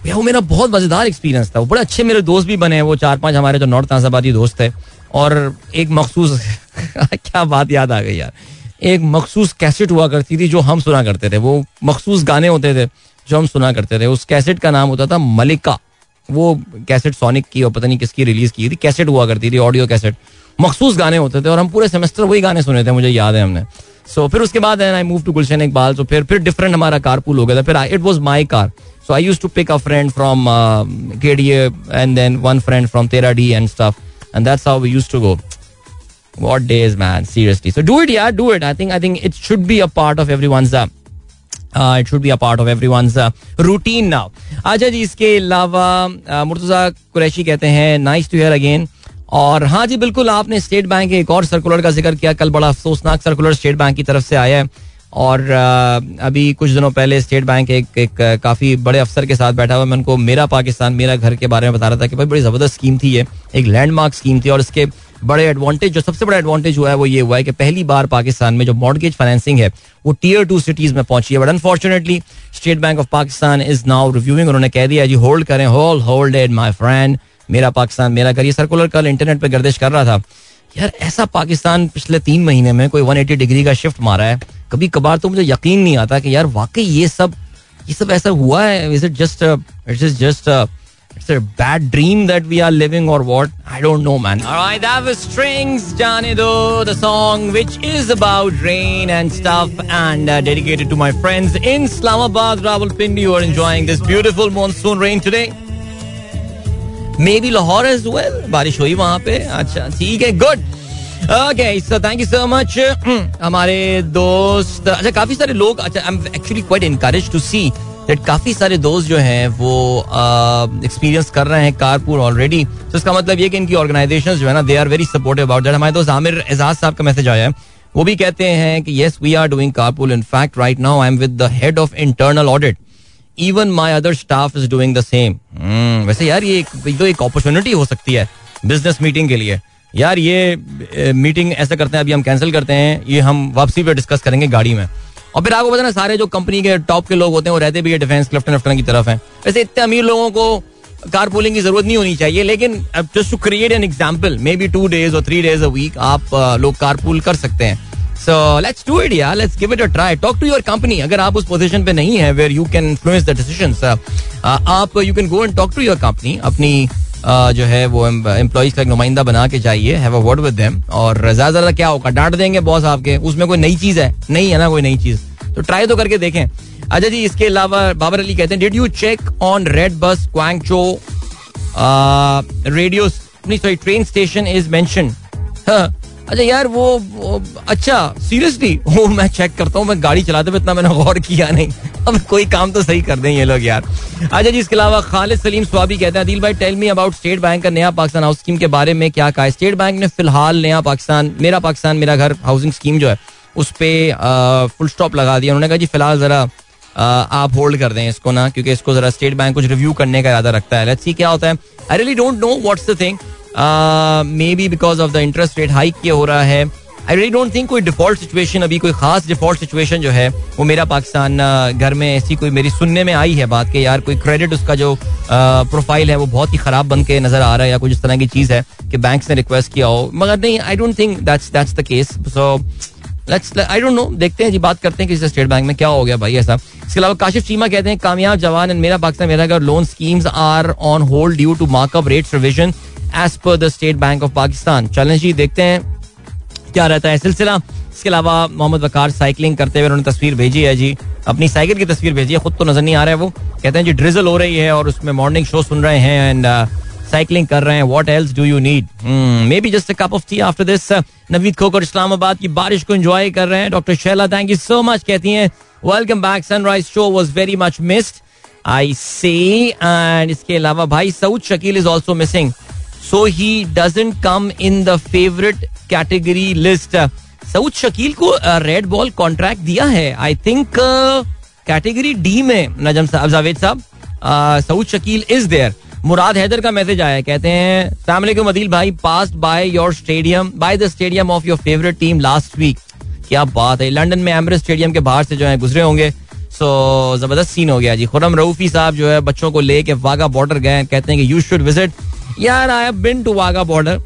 वो मेरा बहुत मज़ेदार एक्सपीरियंस था। वो बड़े अच्छे मेरे दोस्त भी बने हैं वो चार पाँच हमारे जो नॉर्थ नाजाबादी दोस्त थे। और एक मखसूस क्या बात याद आ गई यार। एक मखसूस कैसेट हुआ करती थी जो हम सुना करते थे। वो मखसूस गाने होते थे। जो हम सुना करते थे उस कैसेट का नाम होता था मलिका। वो कैसेट सोनिक की और पता नहीं किसकी रिलीज़ की थी। कैसेट हुआ करती थी ऑडियो कैसेट मखसूस गाने होते थे और हम पूरे सेमेस्टर वही गाने सुने थे मुझे याद है हमने। सो so, फिर उसके बाद I move to Gulshan Iqbal तो फिर फिर डिफरेंट हमारा कार पूल हो गया था। फिर it was my car so I use to pick a friend from K D and then one friend from तेरा D and stuff and that's how we use to go What days, man? Seriously. So do it, yeah, do it. I think I think it should be a part of everyone's uh, it should be a part of everyone's routine now अच्छा जी इसके अलावा मुर्तजा कुरैशी कहते हैं nice to here again और हाँ जी बिल्कुल आपने स्टेट बैंक के एक और सर्कुलर का ज़िक्र किया कल बड़ा अफसोसनाक सर्कुलर स्टेट बैंक की तरफ़ से आया है और अभी कुछ दिनों पहले स्टेट बैंक एक एक काफ़ी बड़े अफसर के साथ बैठा हुआ मैं उनको मेरा पाकिस्तान मेरा घर के बारे में बता रहा था कि भाई बड़ी ज़बरदस्त स्कीम थी ये एक लैंडमार्क स्कीम थी और इसके बड़े एडवांटेज जो सबसे बड़ा एडवांटेज हुआ है वो ये हुआ है कि पहली बार पाकिस्तान में जो मॉडगेज फाइनेंसिंग है, वो टीयर टू सिटीज़ में पहुँची है। But unfortunately State Bank of Pakistan is now reviewing उन्होंने कह दिया जी होल्ड करें hold hold add my friend मेरा पाकिस्तान, मेरा ये सर्कुलर कल इंटरनेट पर गर्दिश कर रहा था। यार, ऐसा पाकिस्तान पिछले तीन महीने में कोई 180 डिग्री का शिफ्ट मारा है। कभी कभार तो मुझे यकीन नहीं आता कि यार वाकई ये सब ये सब ऐसा हुआ है? Is it just it is just It's a bad dream that we are living or what? I don't know, man. All right, that was Strings, Janido, the song which is about rain and stuff and uh, dedicated to my friends in Islamabad, Rawalpindi, who are enjoying this beautiful monsoon rain today. Maybe Lahore as well बारिश हुई वहां पे अच्छा ठीक है good okay so thank you so much हमारे दोस्त अच्छा काफी सारे लोग अच्छा I am actually quite encourage to see that काफ़ी सारे दोस्त जो हैं, वो एक्सपीरियंस कर रहे हैं कारपुर ऑलरेडी तो इसका मतलब ये कि इनकी ऑर्गेनाइजेशन जो है ना they are very supportive about that हमारे दोस्त आमिर एजाज साहब का मैसेज आया है। वो भी कहते हैं कि yes we are doing carpool in fact right now I am with the head of internal audit even my other staff is doing the same वैसे यार ये तो एक अपॉर्चुनिटी हो सकती है बिज़नेस मीटिंग के लिए। यार ये मीटिंग ऐसा करते हैं, अभी हम कैंसिल करते हैं, ये हम वापसी पे डिस्कस करेंगे गाड़ी में। और फिर आपको पता ना, सारे जो कंपनी के टॉप के लोग होते हैं, वो रहते भी है डिफेंस क्लिफ्टन लेफ्टन की तरफ़ है। वैसे इतने अमीर लोगों को कार पुलिंग की ज़रूरत नहीं होनी चाहिए, लेकिन just to create an example maybe two days और थ्री डेज़ अ वीक आप लोग कार पुल कर सकते हैं। सो लेट्स डू इट यार let's give it a try talk to your company अगर आप उस पोजीशन पे नहीं है where you can influence the decisions आप you can go and talk to your company अपनी जो है वो एम्प्लॉज का एक नुमाइंदा बना के चाहिए have a word with them और ज़्यादा ज़्यादा क्या होगा? डांट देंगे बॉस आपके। उसमें कोई नई चीज़ है? नहीं है ना कोई नई चीज़? तो ट्राई तो करके देखें। अच्छा जी, इसके अलावा बाबर अली कहते हैं did you check on red bus Guangzhou radio sorry train station is mention अच्छा यार वो, वो अच्छा सीरियसली वो मैं चेक करता हूँ मैं गाड़ी चलाते हुए इतना मैंने गौर किया नहीं। अब कोई काम तो सही कर दें ये लोग यार। अच्छा जी इसके अलावा खालिद सलीम स्वाबी कहते हैं दिल भाई tell me about State Bank का नया पाकिस्तान हाउस स्कीम के बारे में क्या कहा स्टेट बैंक ने फ़िलहाल नया पाकिस्तान मेरा पाकिस्तान मेरा घर हाउसिंग स्कीम जो है उस पर फुल स्टॉप लगा दिया। उन्होंने कहा जी फ़िलहाल जरा आप होल्ड कर दें इसको ना क्योंकि इसको जरा स्टेट बैंक कुछ रिव्यू करने का इरादा रखता है। लेट्स सी क्या होता है. I really don't know what's the thing maybe because of the interest rate hike किया हो रहा है. आई रियली डोंट थिंक कोई डिफ़ॉल्ट सिचुएशन अभी कोई खास डिफ़ॉल्ट सिचुएशन जो है, वो मेरा पाकिस्तान घर में ऐसी कोई मेरी सुनने में आई है बात के यार कोई क्रेडिट उसका जो प्रोफ़ाइल है वो बहुत ही खराब बन के नज़र आ रहा है या कुछ इस तरह की चीज़ है कि बैंक ने रिक्वेस्ट किया हो. मगर नहीं I don't think that's that's the case so let's I don't know देखते हैं जी, बात करते हैं किसी स्टेट बैंक में क्या हो गया भाई ऐसा. इसके अलावा काशिफ चीमा कहते हैं, कामयाब जवान एंड मेरा पाकिस्तान, मेरा घर loan schemes are on hold due to markup rate revision as per the State Bank of Pakistan चलें जी देखते हैं क्या रहता है सिलसिला। इसके अलावा मोहम्मद वकार साइकिलिंग करते हुए उन्होंने तस्वीर भेजी है जी। अपनी साइकिल की तस्वीर भेजी है, खुद तो नज़र नहीं आ रहा है वो। कहते हैं जी ड्रिजल हो रही है और उसमें मॉर्निंग शो सुन रहे हैं एंड साइकिलिंग कर रहे हैं। What else do you need maybe just a cup of tea after this Naveed Khokhar Islamabad की बारिश को एंजॉय कर रहे हैं। Doctor Shaila thank you so much कहती हैं welcome back Sunrise Show was very much missed I see and इसके अलावा भाई Saud Shakeel is also missing so he doesn't come in the favourite category list Saud Shakeel को red ball contract दिया है. I think category D में नजम साहब जावेद साहब Saud Shakeel is there Murad Haider का मैसेज आया कहते हैं सलामकुम अदील भाई. Pass by your stadium by the stadium of your favourite team last week क्या बात है. लंदन में एमरेस स्टेडियम के बाहर से जो है गुजरे होंगे. सो ज़बरदस्त सीन हो गया जी. खुरम रऊफी साहब जो है बच्चों को लेके वागा बॉर्डर गए कहते हैं कि यू शुड विज़िट यार I have been to Wagah border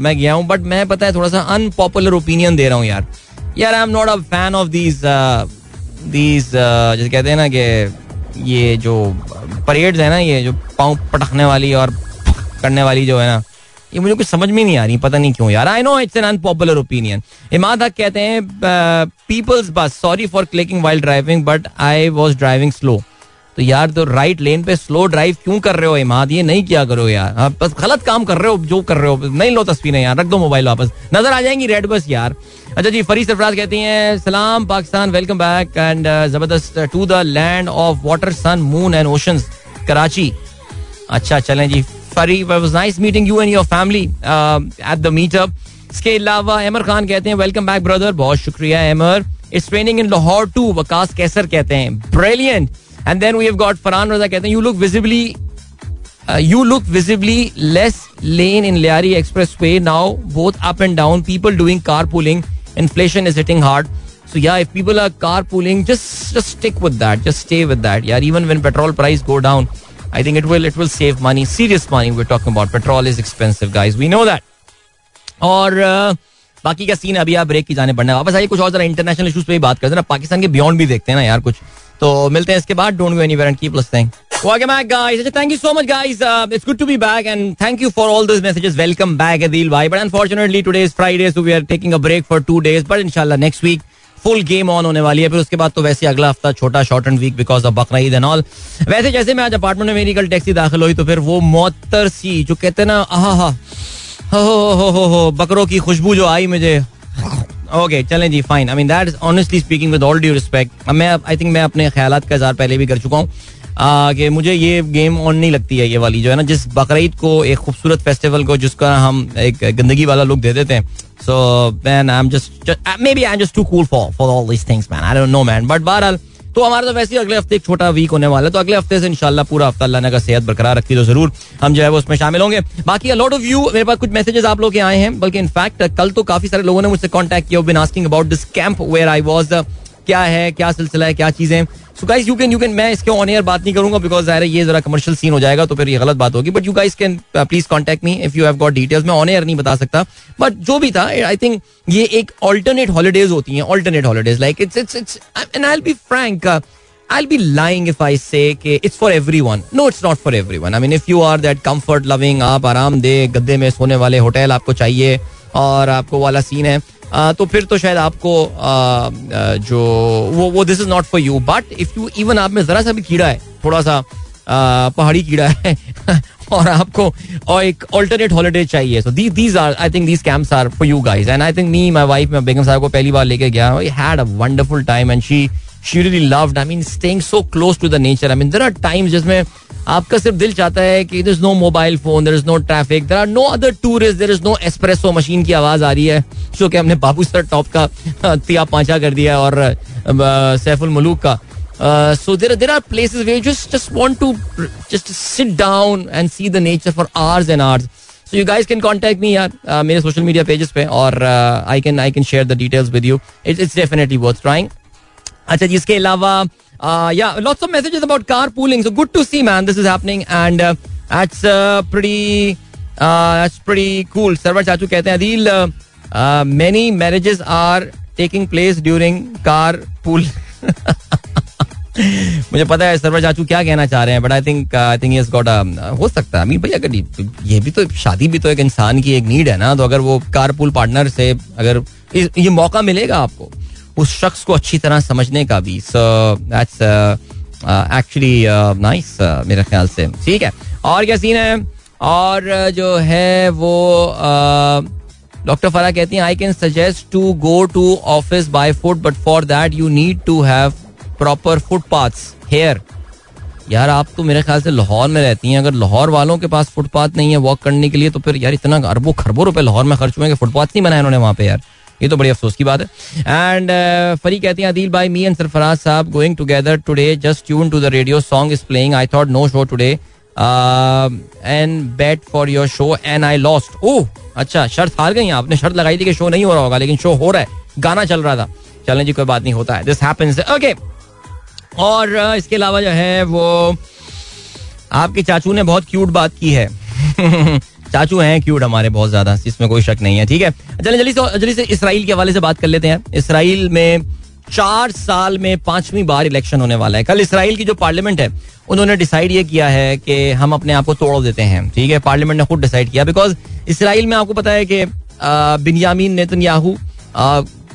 मैं गया हूँ बट मैं, पता है, थोड़ा सा अनपॉपुलर ओपिनियन दे रहा हूँ यार। यार I am not a fan of these these जैसे कहते हैं ना कि ये जो परेड्स है ना, ये जो पाँव पटकने वाली और करने वाली जो है ना, ये मुझे कुछ समझ में नहीं आ रही, पता नहीं क्यों यार। I know it's an unpopular opinion Imad Haq कहते हैं people's bus sorry for clicking while driving but I was driving slow तो यार तो राइट लेन पे स्लो ड्राइव क्यों कर रहे हो इमाद? ये नहीं किया करो यार। आप बस गलत काम कर रहे हो, जो कर रहे हो। नहीं लो तस्वीरें यार, रख दो मोबाइल वापस। नज़र आ जाएँगी रेड बस यार। अच्छा जी फरी सरफराज कहती हैं, सलाम पाकिस्तान वेलकम बैक एंड ज़बरदस्त to the land of water sun moon and oceans Karachi. अच्छा चलें जी। Fari was nice meeting you and your family at the meetup इसके अलावा अमर खान कहते हैं वेलकम बैक ब्रदर बहुत शुक्रिया, Amar. It's training in Lahore too Waqas Qaiser कहते हैं। Brilliant and then we have got Farhan Raza कहते हैं you look visibly you look visibly less lane in Lyari expressway now both up and down people doing carpooling inflation is hitting hard So yeah, if people are carpooling, just just stick with that. Just stay with that. Yeah, even when petrol price go down, I think it will it will save money, serious money. We're talking about petrol is expensive, guys. We know that. और uh, बाकी का scene अभी आप break की जाने पड़ना वापस आइए कुछ और जरा इंटरनेशनल इशूज पे ही बात करते हैं ना पाकिस्तान के बियॉन्ड भी देखते हैं ना यार कुछ तो मिलते हैं इसके बाद don't go anywhere and keep listening Welcome back, guys. Thank you so much, guys. Uh, it's good to be back, and thank you for all those messages. Welcome back, Adil bhai. But unfortunately, today is Friday, so we are taking a break for two days. But inshallah, next week full game on होने वाली है फिर उसके बाद तो वैसे अगला हफ़्ता छोटा short end week because of Bakra Eid and all वैसे जैसे मैं आज अपार्टमेंट में मेरी कल टैक्सी दाखिल हुई तो फिर वो मोतर सी जो कहते हैं ना आहा हा हो हो हो हो बकरों की खुशबू जो आई मुझे ओके चले जी fine I mean that is honestly speaking with all due respect मैं आई थिंक मैं अपने ख्याल का इजहार पहले भी कर चुका हूँ कि मुझे ये गेम ऑन नहीं लगती है, ये वाली जो है ना, जिस बकरीद को, एक खूबसूरत फेस्टिवल को, जिसका हम एक गंदगी वाला लुक दे देते हैं। So man I am just maybe I am just too cool for for all this things man I don't know man but बहरहाल तो हमारा तो वैसे ही अगले हफ़्ते एक छोटा वीक होने वाला है। तो अगले हफ़्ते से इनशाला पूरा हफ़्ता अल्लाह अगर सेहत बरकरार रखी तो ज़रूर हम जो है वो उसमें शामिल होंगे। बाकी लॉट ऑफ़ यू मेरे पास कुछ मैसेजेस आप लोग के आए हैं, बल्कि इनफैक्ट कल तो काफ़ी सारे लोगों ने मुझसे कॉन्टैक्ट किया been asking about this camp where I was क्या है, क्या सिलसिला है, क्या चीज़ें so guys you can you can मैं इसके ऑन एयर बात नहीं करूँगा बिकॉज़ ज़ाहिर ये जरा कमर्शियल सीन हो जाएगा तो फिर ये गलत बात होगी but you guys can please contact me if you have got details मैं ऑन एयर नहीं बता सकता बट जो भी था आई थिंक ये एक ऑल्टरनेट हॉलीडेज होती हैं alternate holidays like it's it's it's and I be frank I'll be lying if I say कि it's for everyone. No, it's not for everyone. I mean, if you are that comfort loving, आप आराम दे गद्दे में सोने वाले hotel आपको चाहिए और आपको वाला सीन है तो फिर तो शायद आपको जो, वो वो this is not for you but if you even आप में जरा सा भी कीड़ा है थोड़ा सा पहाड़ी कीड़ा है, और आपको, और एक ऑल्टरनेट हॉलीडे चाहिए so these are I think these camps are for you guys and I think me my wife मैं बेगम साहब को पहली बार लेके गया wonderful time and she she really loved I mean staying so close to the nature I mean there are times जिसमें आपका सिर्फ़ दिल चाहता है कि there is no mobile phone there is no traffic there are no other tourist there is no espresso machine की आवाज़ आ रही है जो कि हमने बाबू सर टॉप का तिया पांचा कर दिया और सैफुल मलूक का। So there there are places we just just want to just sit down and see the nature for hours and hours so you guys can contact me यार uh, मेरे सोशल मीडिया पेजेस पे और I can I can share the details with you it's it's definitely worth trying अच्छा जी, इसके अलावा या lots of messages about carpooling so good to see man this is happening and that's pretty that's pretty cool Sarwar चाचू कहते हैं Adeel many marriages are taking place during carpool मुझे पता है सर्वर चाचू क्या कहना चाह रहे हैं but I think I think is got हो सकता है। अमीर भाई, अगर ये भी तो शादी भी तो एक इंसान की एक नीड है ना तो अगर वो कार पूल पार्टनर से अगर ये मौका मिलेगा आपको उस शख्स को अच्छी तरह समझने का भी। सो दैट्स एक्चुअली नाइस मेरे ख्याल से। ठीक है। और क्या सीन है? और uh, जो है वो डॉक्टर uh, फरा कहती हैं I can suggest to go to office by foot but for that you need to have proper footpaths here यार आप तो मेरे ख्याल से लाहौर में रहती हैं। अगर लाहौर वालों के पास फुटपाथ नहीं है वॉक करने के लिए तो फिर यार इतना अरबों खरबों रुपए लाहौर में खर्च हुए कि फुटपाथ नहीं बनाया उन्होंने वहाँ पे यार। ये तो बड़ी अफसोस की बात है। एंड uh, फरी कहती हैं अदील भाई me and Sarfaraz sahab going together today just tune to the radio song is playing I thought no show today and bet for your show and I lost oh अच्छा शर्त हार गई आपने शर्त लगाई थी कि शो नहीं हो रहा होगा लेकिन शो हो रहा है गाना चल रहा था। चलने जी कोई बात नहीं होता है। दिस हैपेंस ओके और uh, इसके अलावा जो है वो आपके चाचू ने बहुत क्यूट बात की है। चाचू हैं क्यूट हमारे बहुत ज़्यादा, इसमें कोई शक नहीं है, ठीक है? चले, जल्दी से जल्दी से इसराइल के हवाले से बात कर लेते हैं। इसराइल में चार साल में पांचवी बार इलेक्शन होने वाला है। कल इसराइल की जो पार्लियामेंट है, उन्होंने डिसाइड ये किया है कि हम अपने आप को तोड़ देते हैं, ठीक है? पार्लियामेंट ने खुद डिसाइड किया। बिकॉज़ इसराइल में आपको पता है कि बिनयामीन नेतन्याहू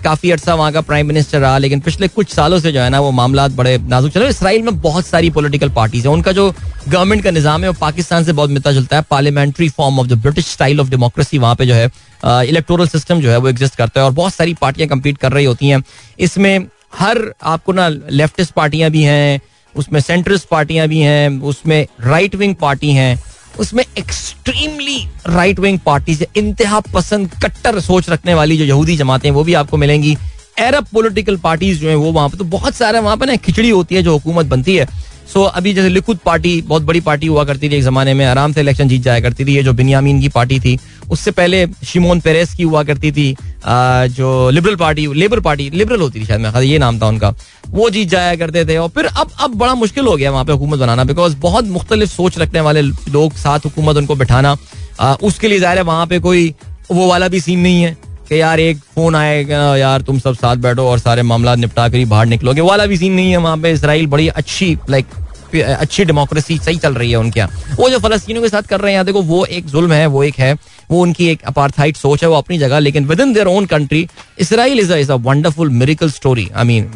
काफ़ी अर्सा वहाँ का प्राइम मिनिस्टर रहा, लेकिन पिछले कुछ सालों से जो है ना वो मामला बड़े नाजुक चल इसराइल में बहुत सारी पोलिटिकल पार्टीज़ है। उनका जो गवर्नमेंट का निज़ाम है, वो पाकिस्तान से बहुत मिलता जुलता है। Parliamentary form of the British style of democracy वहाँ पे जो है इलेक्टोरल सिस्टम जो है वो एग्जिस्ट करता है और बहुत सारी पार्टियाँ कम्पीट कर रही होती हैं। इसमें हर आपको ना लेफ्टिस्ट पार्टियाँ भी हैं, उसमें सेंट्रिस्ट पार्टियाँ भी हैं, उसमें राइट विंग पार्टी हैं। उसमें एक्सट्रीमली राइट विंग पार्टीज़ इंतहा पसंद कट्टर सोच रखने वाली जो यहूदी जमातें वो भी आपको मिलेंगी। अरब पोलिटिकल पार्टीज़ जो है वो वहाँ पर तो बहुत सारे वहाँ पर ना खिचड़ी होती है जो हुकूमत बनती है। सो so, अभी जैसे लिखुद पार्टी बहुत बड़ी पार्टी हुआ करती थी एक जमाने में आराम से इलेक्शन जीत जाया करती थी ये जो बिनियामीन की पार्टी थी। उससे पहले शिमोन पेरेस की हुआ करती थी जो liberal party, labour party, liberal होती थी शायद मैं ये नाम था उनका। वो जीत जाया करते थे और फिर अब अब बड़ा मुश्किल हो गया वहाँ पे हुकूमत बनाना बिकॉज़ बहुत मुख्तलिफ़ सोच रखने वाले लोग साथ हुकूमत उनको बैठाना उसके लिए ज़ाहिर है वहाँ पे कोई वो वाला भी सीन नहीं है कि यार एक फ़ोन आएगा, यार तुम सब साथ बैठो और सारे मामला निपटा कर ही बाहर निकलोगे। वाला भी सीन नहीं है वहाँ पे, इसराइल बड़ी अच्छी लाइक अच्छी डेमोक्रेसी सही चल रही है उनके यहाँ। वो जो फलस्तीनों के साथ कर रहे हैं देखो वो एक जुल्म है, वो एक है वो उनकी एक अपार्थाइट सोच है, वो अपनी जगह, लेकिन within their own country Israel is is a wonderful miracle story I mean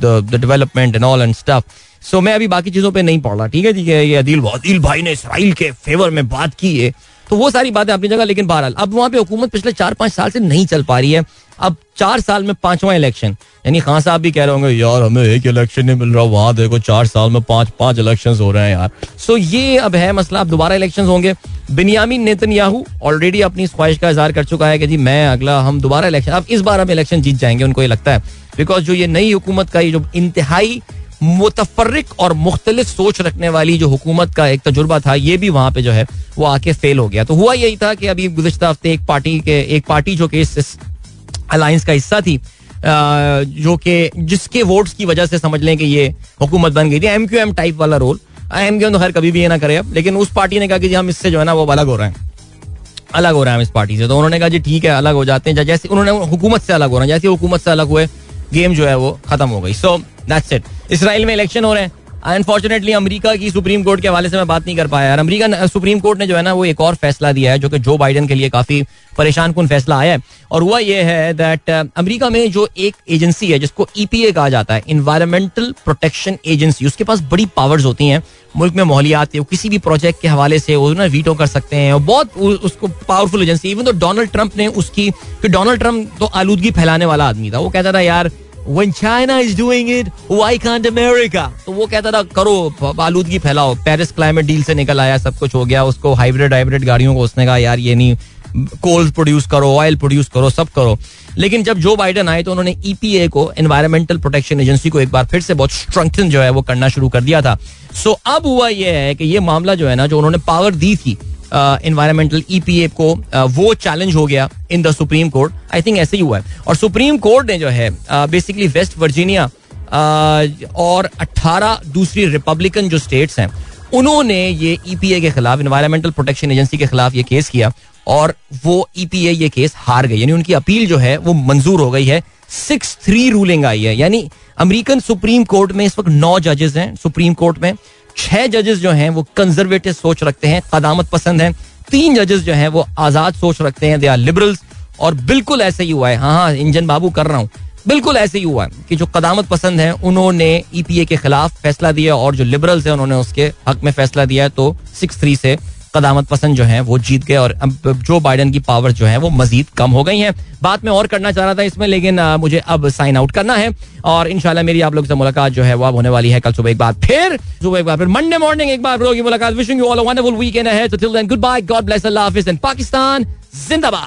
the development and all and stuff so मैं अभी बाकी चीज़ों पर नहीं पढ़ रहा, ठीक है? है ये अदील अदील भाई ने इसराइल के फेवर में बात की है। तो वो सारी बातें अपनी जगह, लेकिन बहरहाल, अब वहाँ पे हुकूमत पिछले चार पाँच साल से नहीं चल पा रही है। अब चार साल में पांचवा इलेक्शन यानी खान साहब भी कह रहे होंगे, यार, हमें एक इलेक्शन नहीं मिल रहा, वहाँ देखो चार साल में पाँच पाँच इलेक्शन हो रहे हैं यार. सो ये अब है मसला, अब दोबारा इलेक्शन होंगे। बिनियामी नेतन्याहू ऑलरेडी अपनी ख्वाहिश का इजहार कर चुका है कि जी, मैं अगला, हम दोबारा इलेक्शन अब इस बार हम इलेक्शन जीत जाएँगे, उनको ये लगता है। बिकॉज़ जो ये नई हुकूमत का, ये जो इंतहाई मुतफरक और मुख्तलिफ़ सोच रखने वाली जो हुकूमत का एक तजुर्बा था, ये भी वहाँ पे जो है, वो आके फेल हो गया। तो हुआ यही था कि अभी गुजशत हफ़्ते एक पार्टी के, एक पार्टी जो कि इस अलायंस का हिस्सा थी जो कि, जिसके वोट्स की वजह से समझ लें कि ये हुकूमत बन गई थी। एम क्यू एम टाइप वाला रोल एम क्यू एम तो खैर कभी भी ये ना करे अब, लेकिन उस पार्टी ने कहा कि जी हम इससे जो है ना वो अलग हो रहे हैं। अलग हो रहे हैं हम इस पार्टी से। तो उन्होंने कहा जी ठीक है, अलग हो जाते हैं। जैसे उन्होंने हुकूमत से अलग हो रहे हैं। जैसे हुकूमत से अलग हुए गेम जो है वो खत्म हो गई। सो दैट्स इट इसराइल में इलेक्शन हो रहे हैं। अनफॉर्चुनेटली अमेरिका की सुप्रीम कोर्ट के हवाले से मैं बात नहीं कर पाया। यार अमेरिका सुप्रीम कोर्ट ने जो है ना, वो एक और फैसला दिया है, जो कि जो बाइडन के लिए काफ़ी परेशान कन फैसला आया है। और हुआ यह है दैट अमेरिका में जो एक एजेंसी है, जिसको ईपीए कहा जाता है इन्वायरमेंटल प्रोटेक्शन एजेंसी उसके पास बड़ी पावर्स होती हैं। मुल्क में माहौलियात किसी भी प्रोजेक्ट के हवाले से वो ना वीटो कर सकते हैं। और बहुत उसको पावरफुल एजेंसी इवन तो डोनाल्ड ट्रंप ने उसकी डोनाल्ड ट्रंप तो आलूदगी फैलाने वाला आदमी था, वो कहता था, यार when China is doing it, why can't America? तो वो कहता था करो आलूदगी फैलाओ। पेरिस क्लाइमेट डील से निकल आया सब कुछ हो गया। उसको हाइब्रिड हाइब्रिड गाड़ियों को उसने कहा यार ये नहीं कोल प्रोड्यूस करो ऑयल प्रोड्यूस करो सब करो। लेकिन जब जो बाइडन आए तो उन्होंने ईपीए को एनवायरमेंटल प्रोटेक्शन एजेंसी को एक बार फिर से बहुत स्ट्रेंथन जो है वो करना शुरू कर दिया था। सो so, अब हुआ यह है कि ये मामला जो है ना जो उन्होंने पावर दी थी इन्वायरमेंटल ईपीए को वो चैलेंज हो गया in the supreme court I think ऐसे ही हुआ है। और सुप्रीम कोर्ट ने जो है बेसिकली वेस्ट वर्जीनिया और 18 दूसरी रिपब्लिकन जो स्टेट्स हैं, उन्होंने ये ईपीए के खिलाफ इन्वायरमेंटल प्रोटेक्शन एजेंसी के खिलाफ ये केस किया और वो ईपीए ये केस हार गई। यानी उनकी अपील जो है, वो मंजूर हो गई है। सिक्स थ्री रूलिंग आई है। यानी अमेरिकन सुप्रीम कोर्ट में इस वक्त नौ जजेस हैं सुप्रीम कोर्ट में। छह जजेस जो हैं वो कंजर्वेटिव सोच रखते हैं कदामत पसंद हैं। तीन जजेस जो हैं वो आज़ाद सोच रखते हैं दे आर लिबरल्स और बिल्कुल ऐसे ही हुआ है। हाँ हाँ इंजन बाबू कर रहा हूँ। बिल्कुल ऐसे ही हुआ है कि जो कदामत पसंद है, उन्होंने ईपीए के खिलाफ फैसला दिया और जो लिबरल्स है, उन्होंने उसके हक में फैसला दिया है तो सिक्स थ्री से। कदामत पसंद जो है, वो जीत गए और जो बाइडन की पावर जो है, वो मजीद कम हो गई है। बात में और करना चाह रहा था इसमें, लेकिन मुझे अब साइन आउट करना है और इनशाला मेरी आप लोग से मुलाकात जो है, वो अब होने वाली है कल सुबह एक बार, फिर सुबह एक बार, फिर मंडे मॉर्निंग एक बार की मुलाकात। Wishing you all wonderful weekend है तो till then goodbye God bless Allah Hafiz and Pakistan जिंदाबाद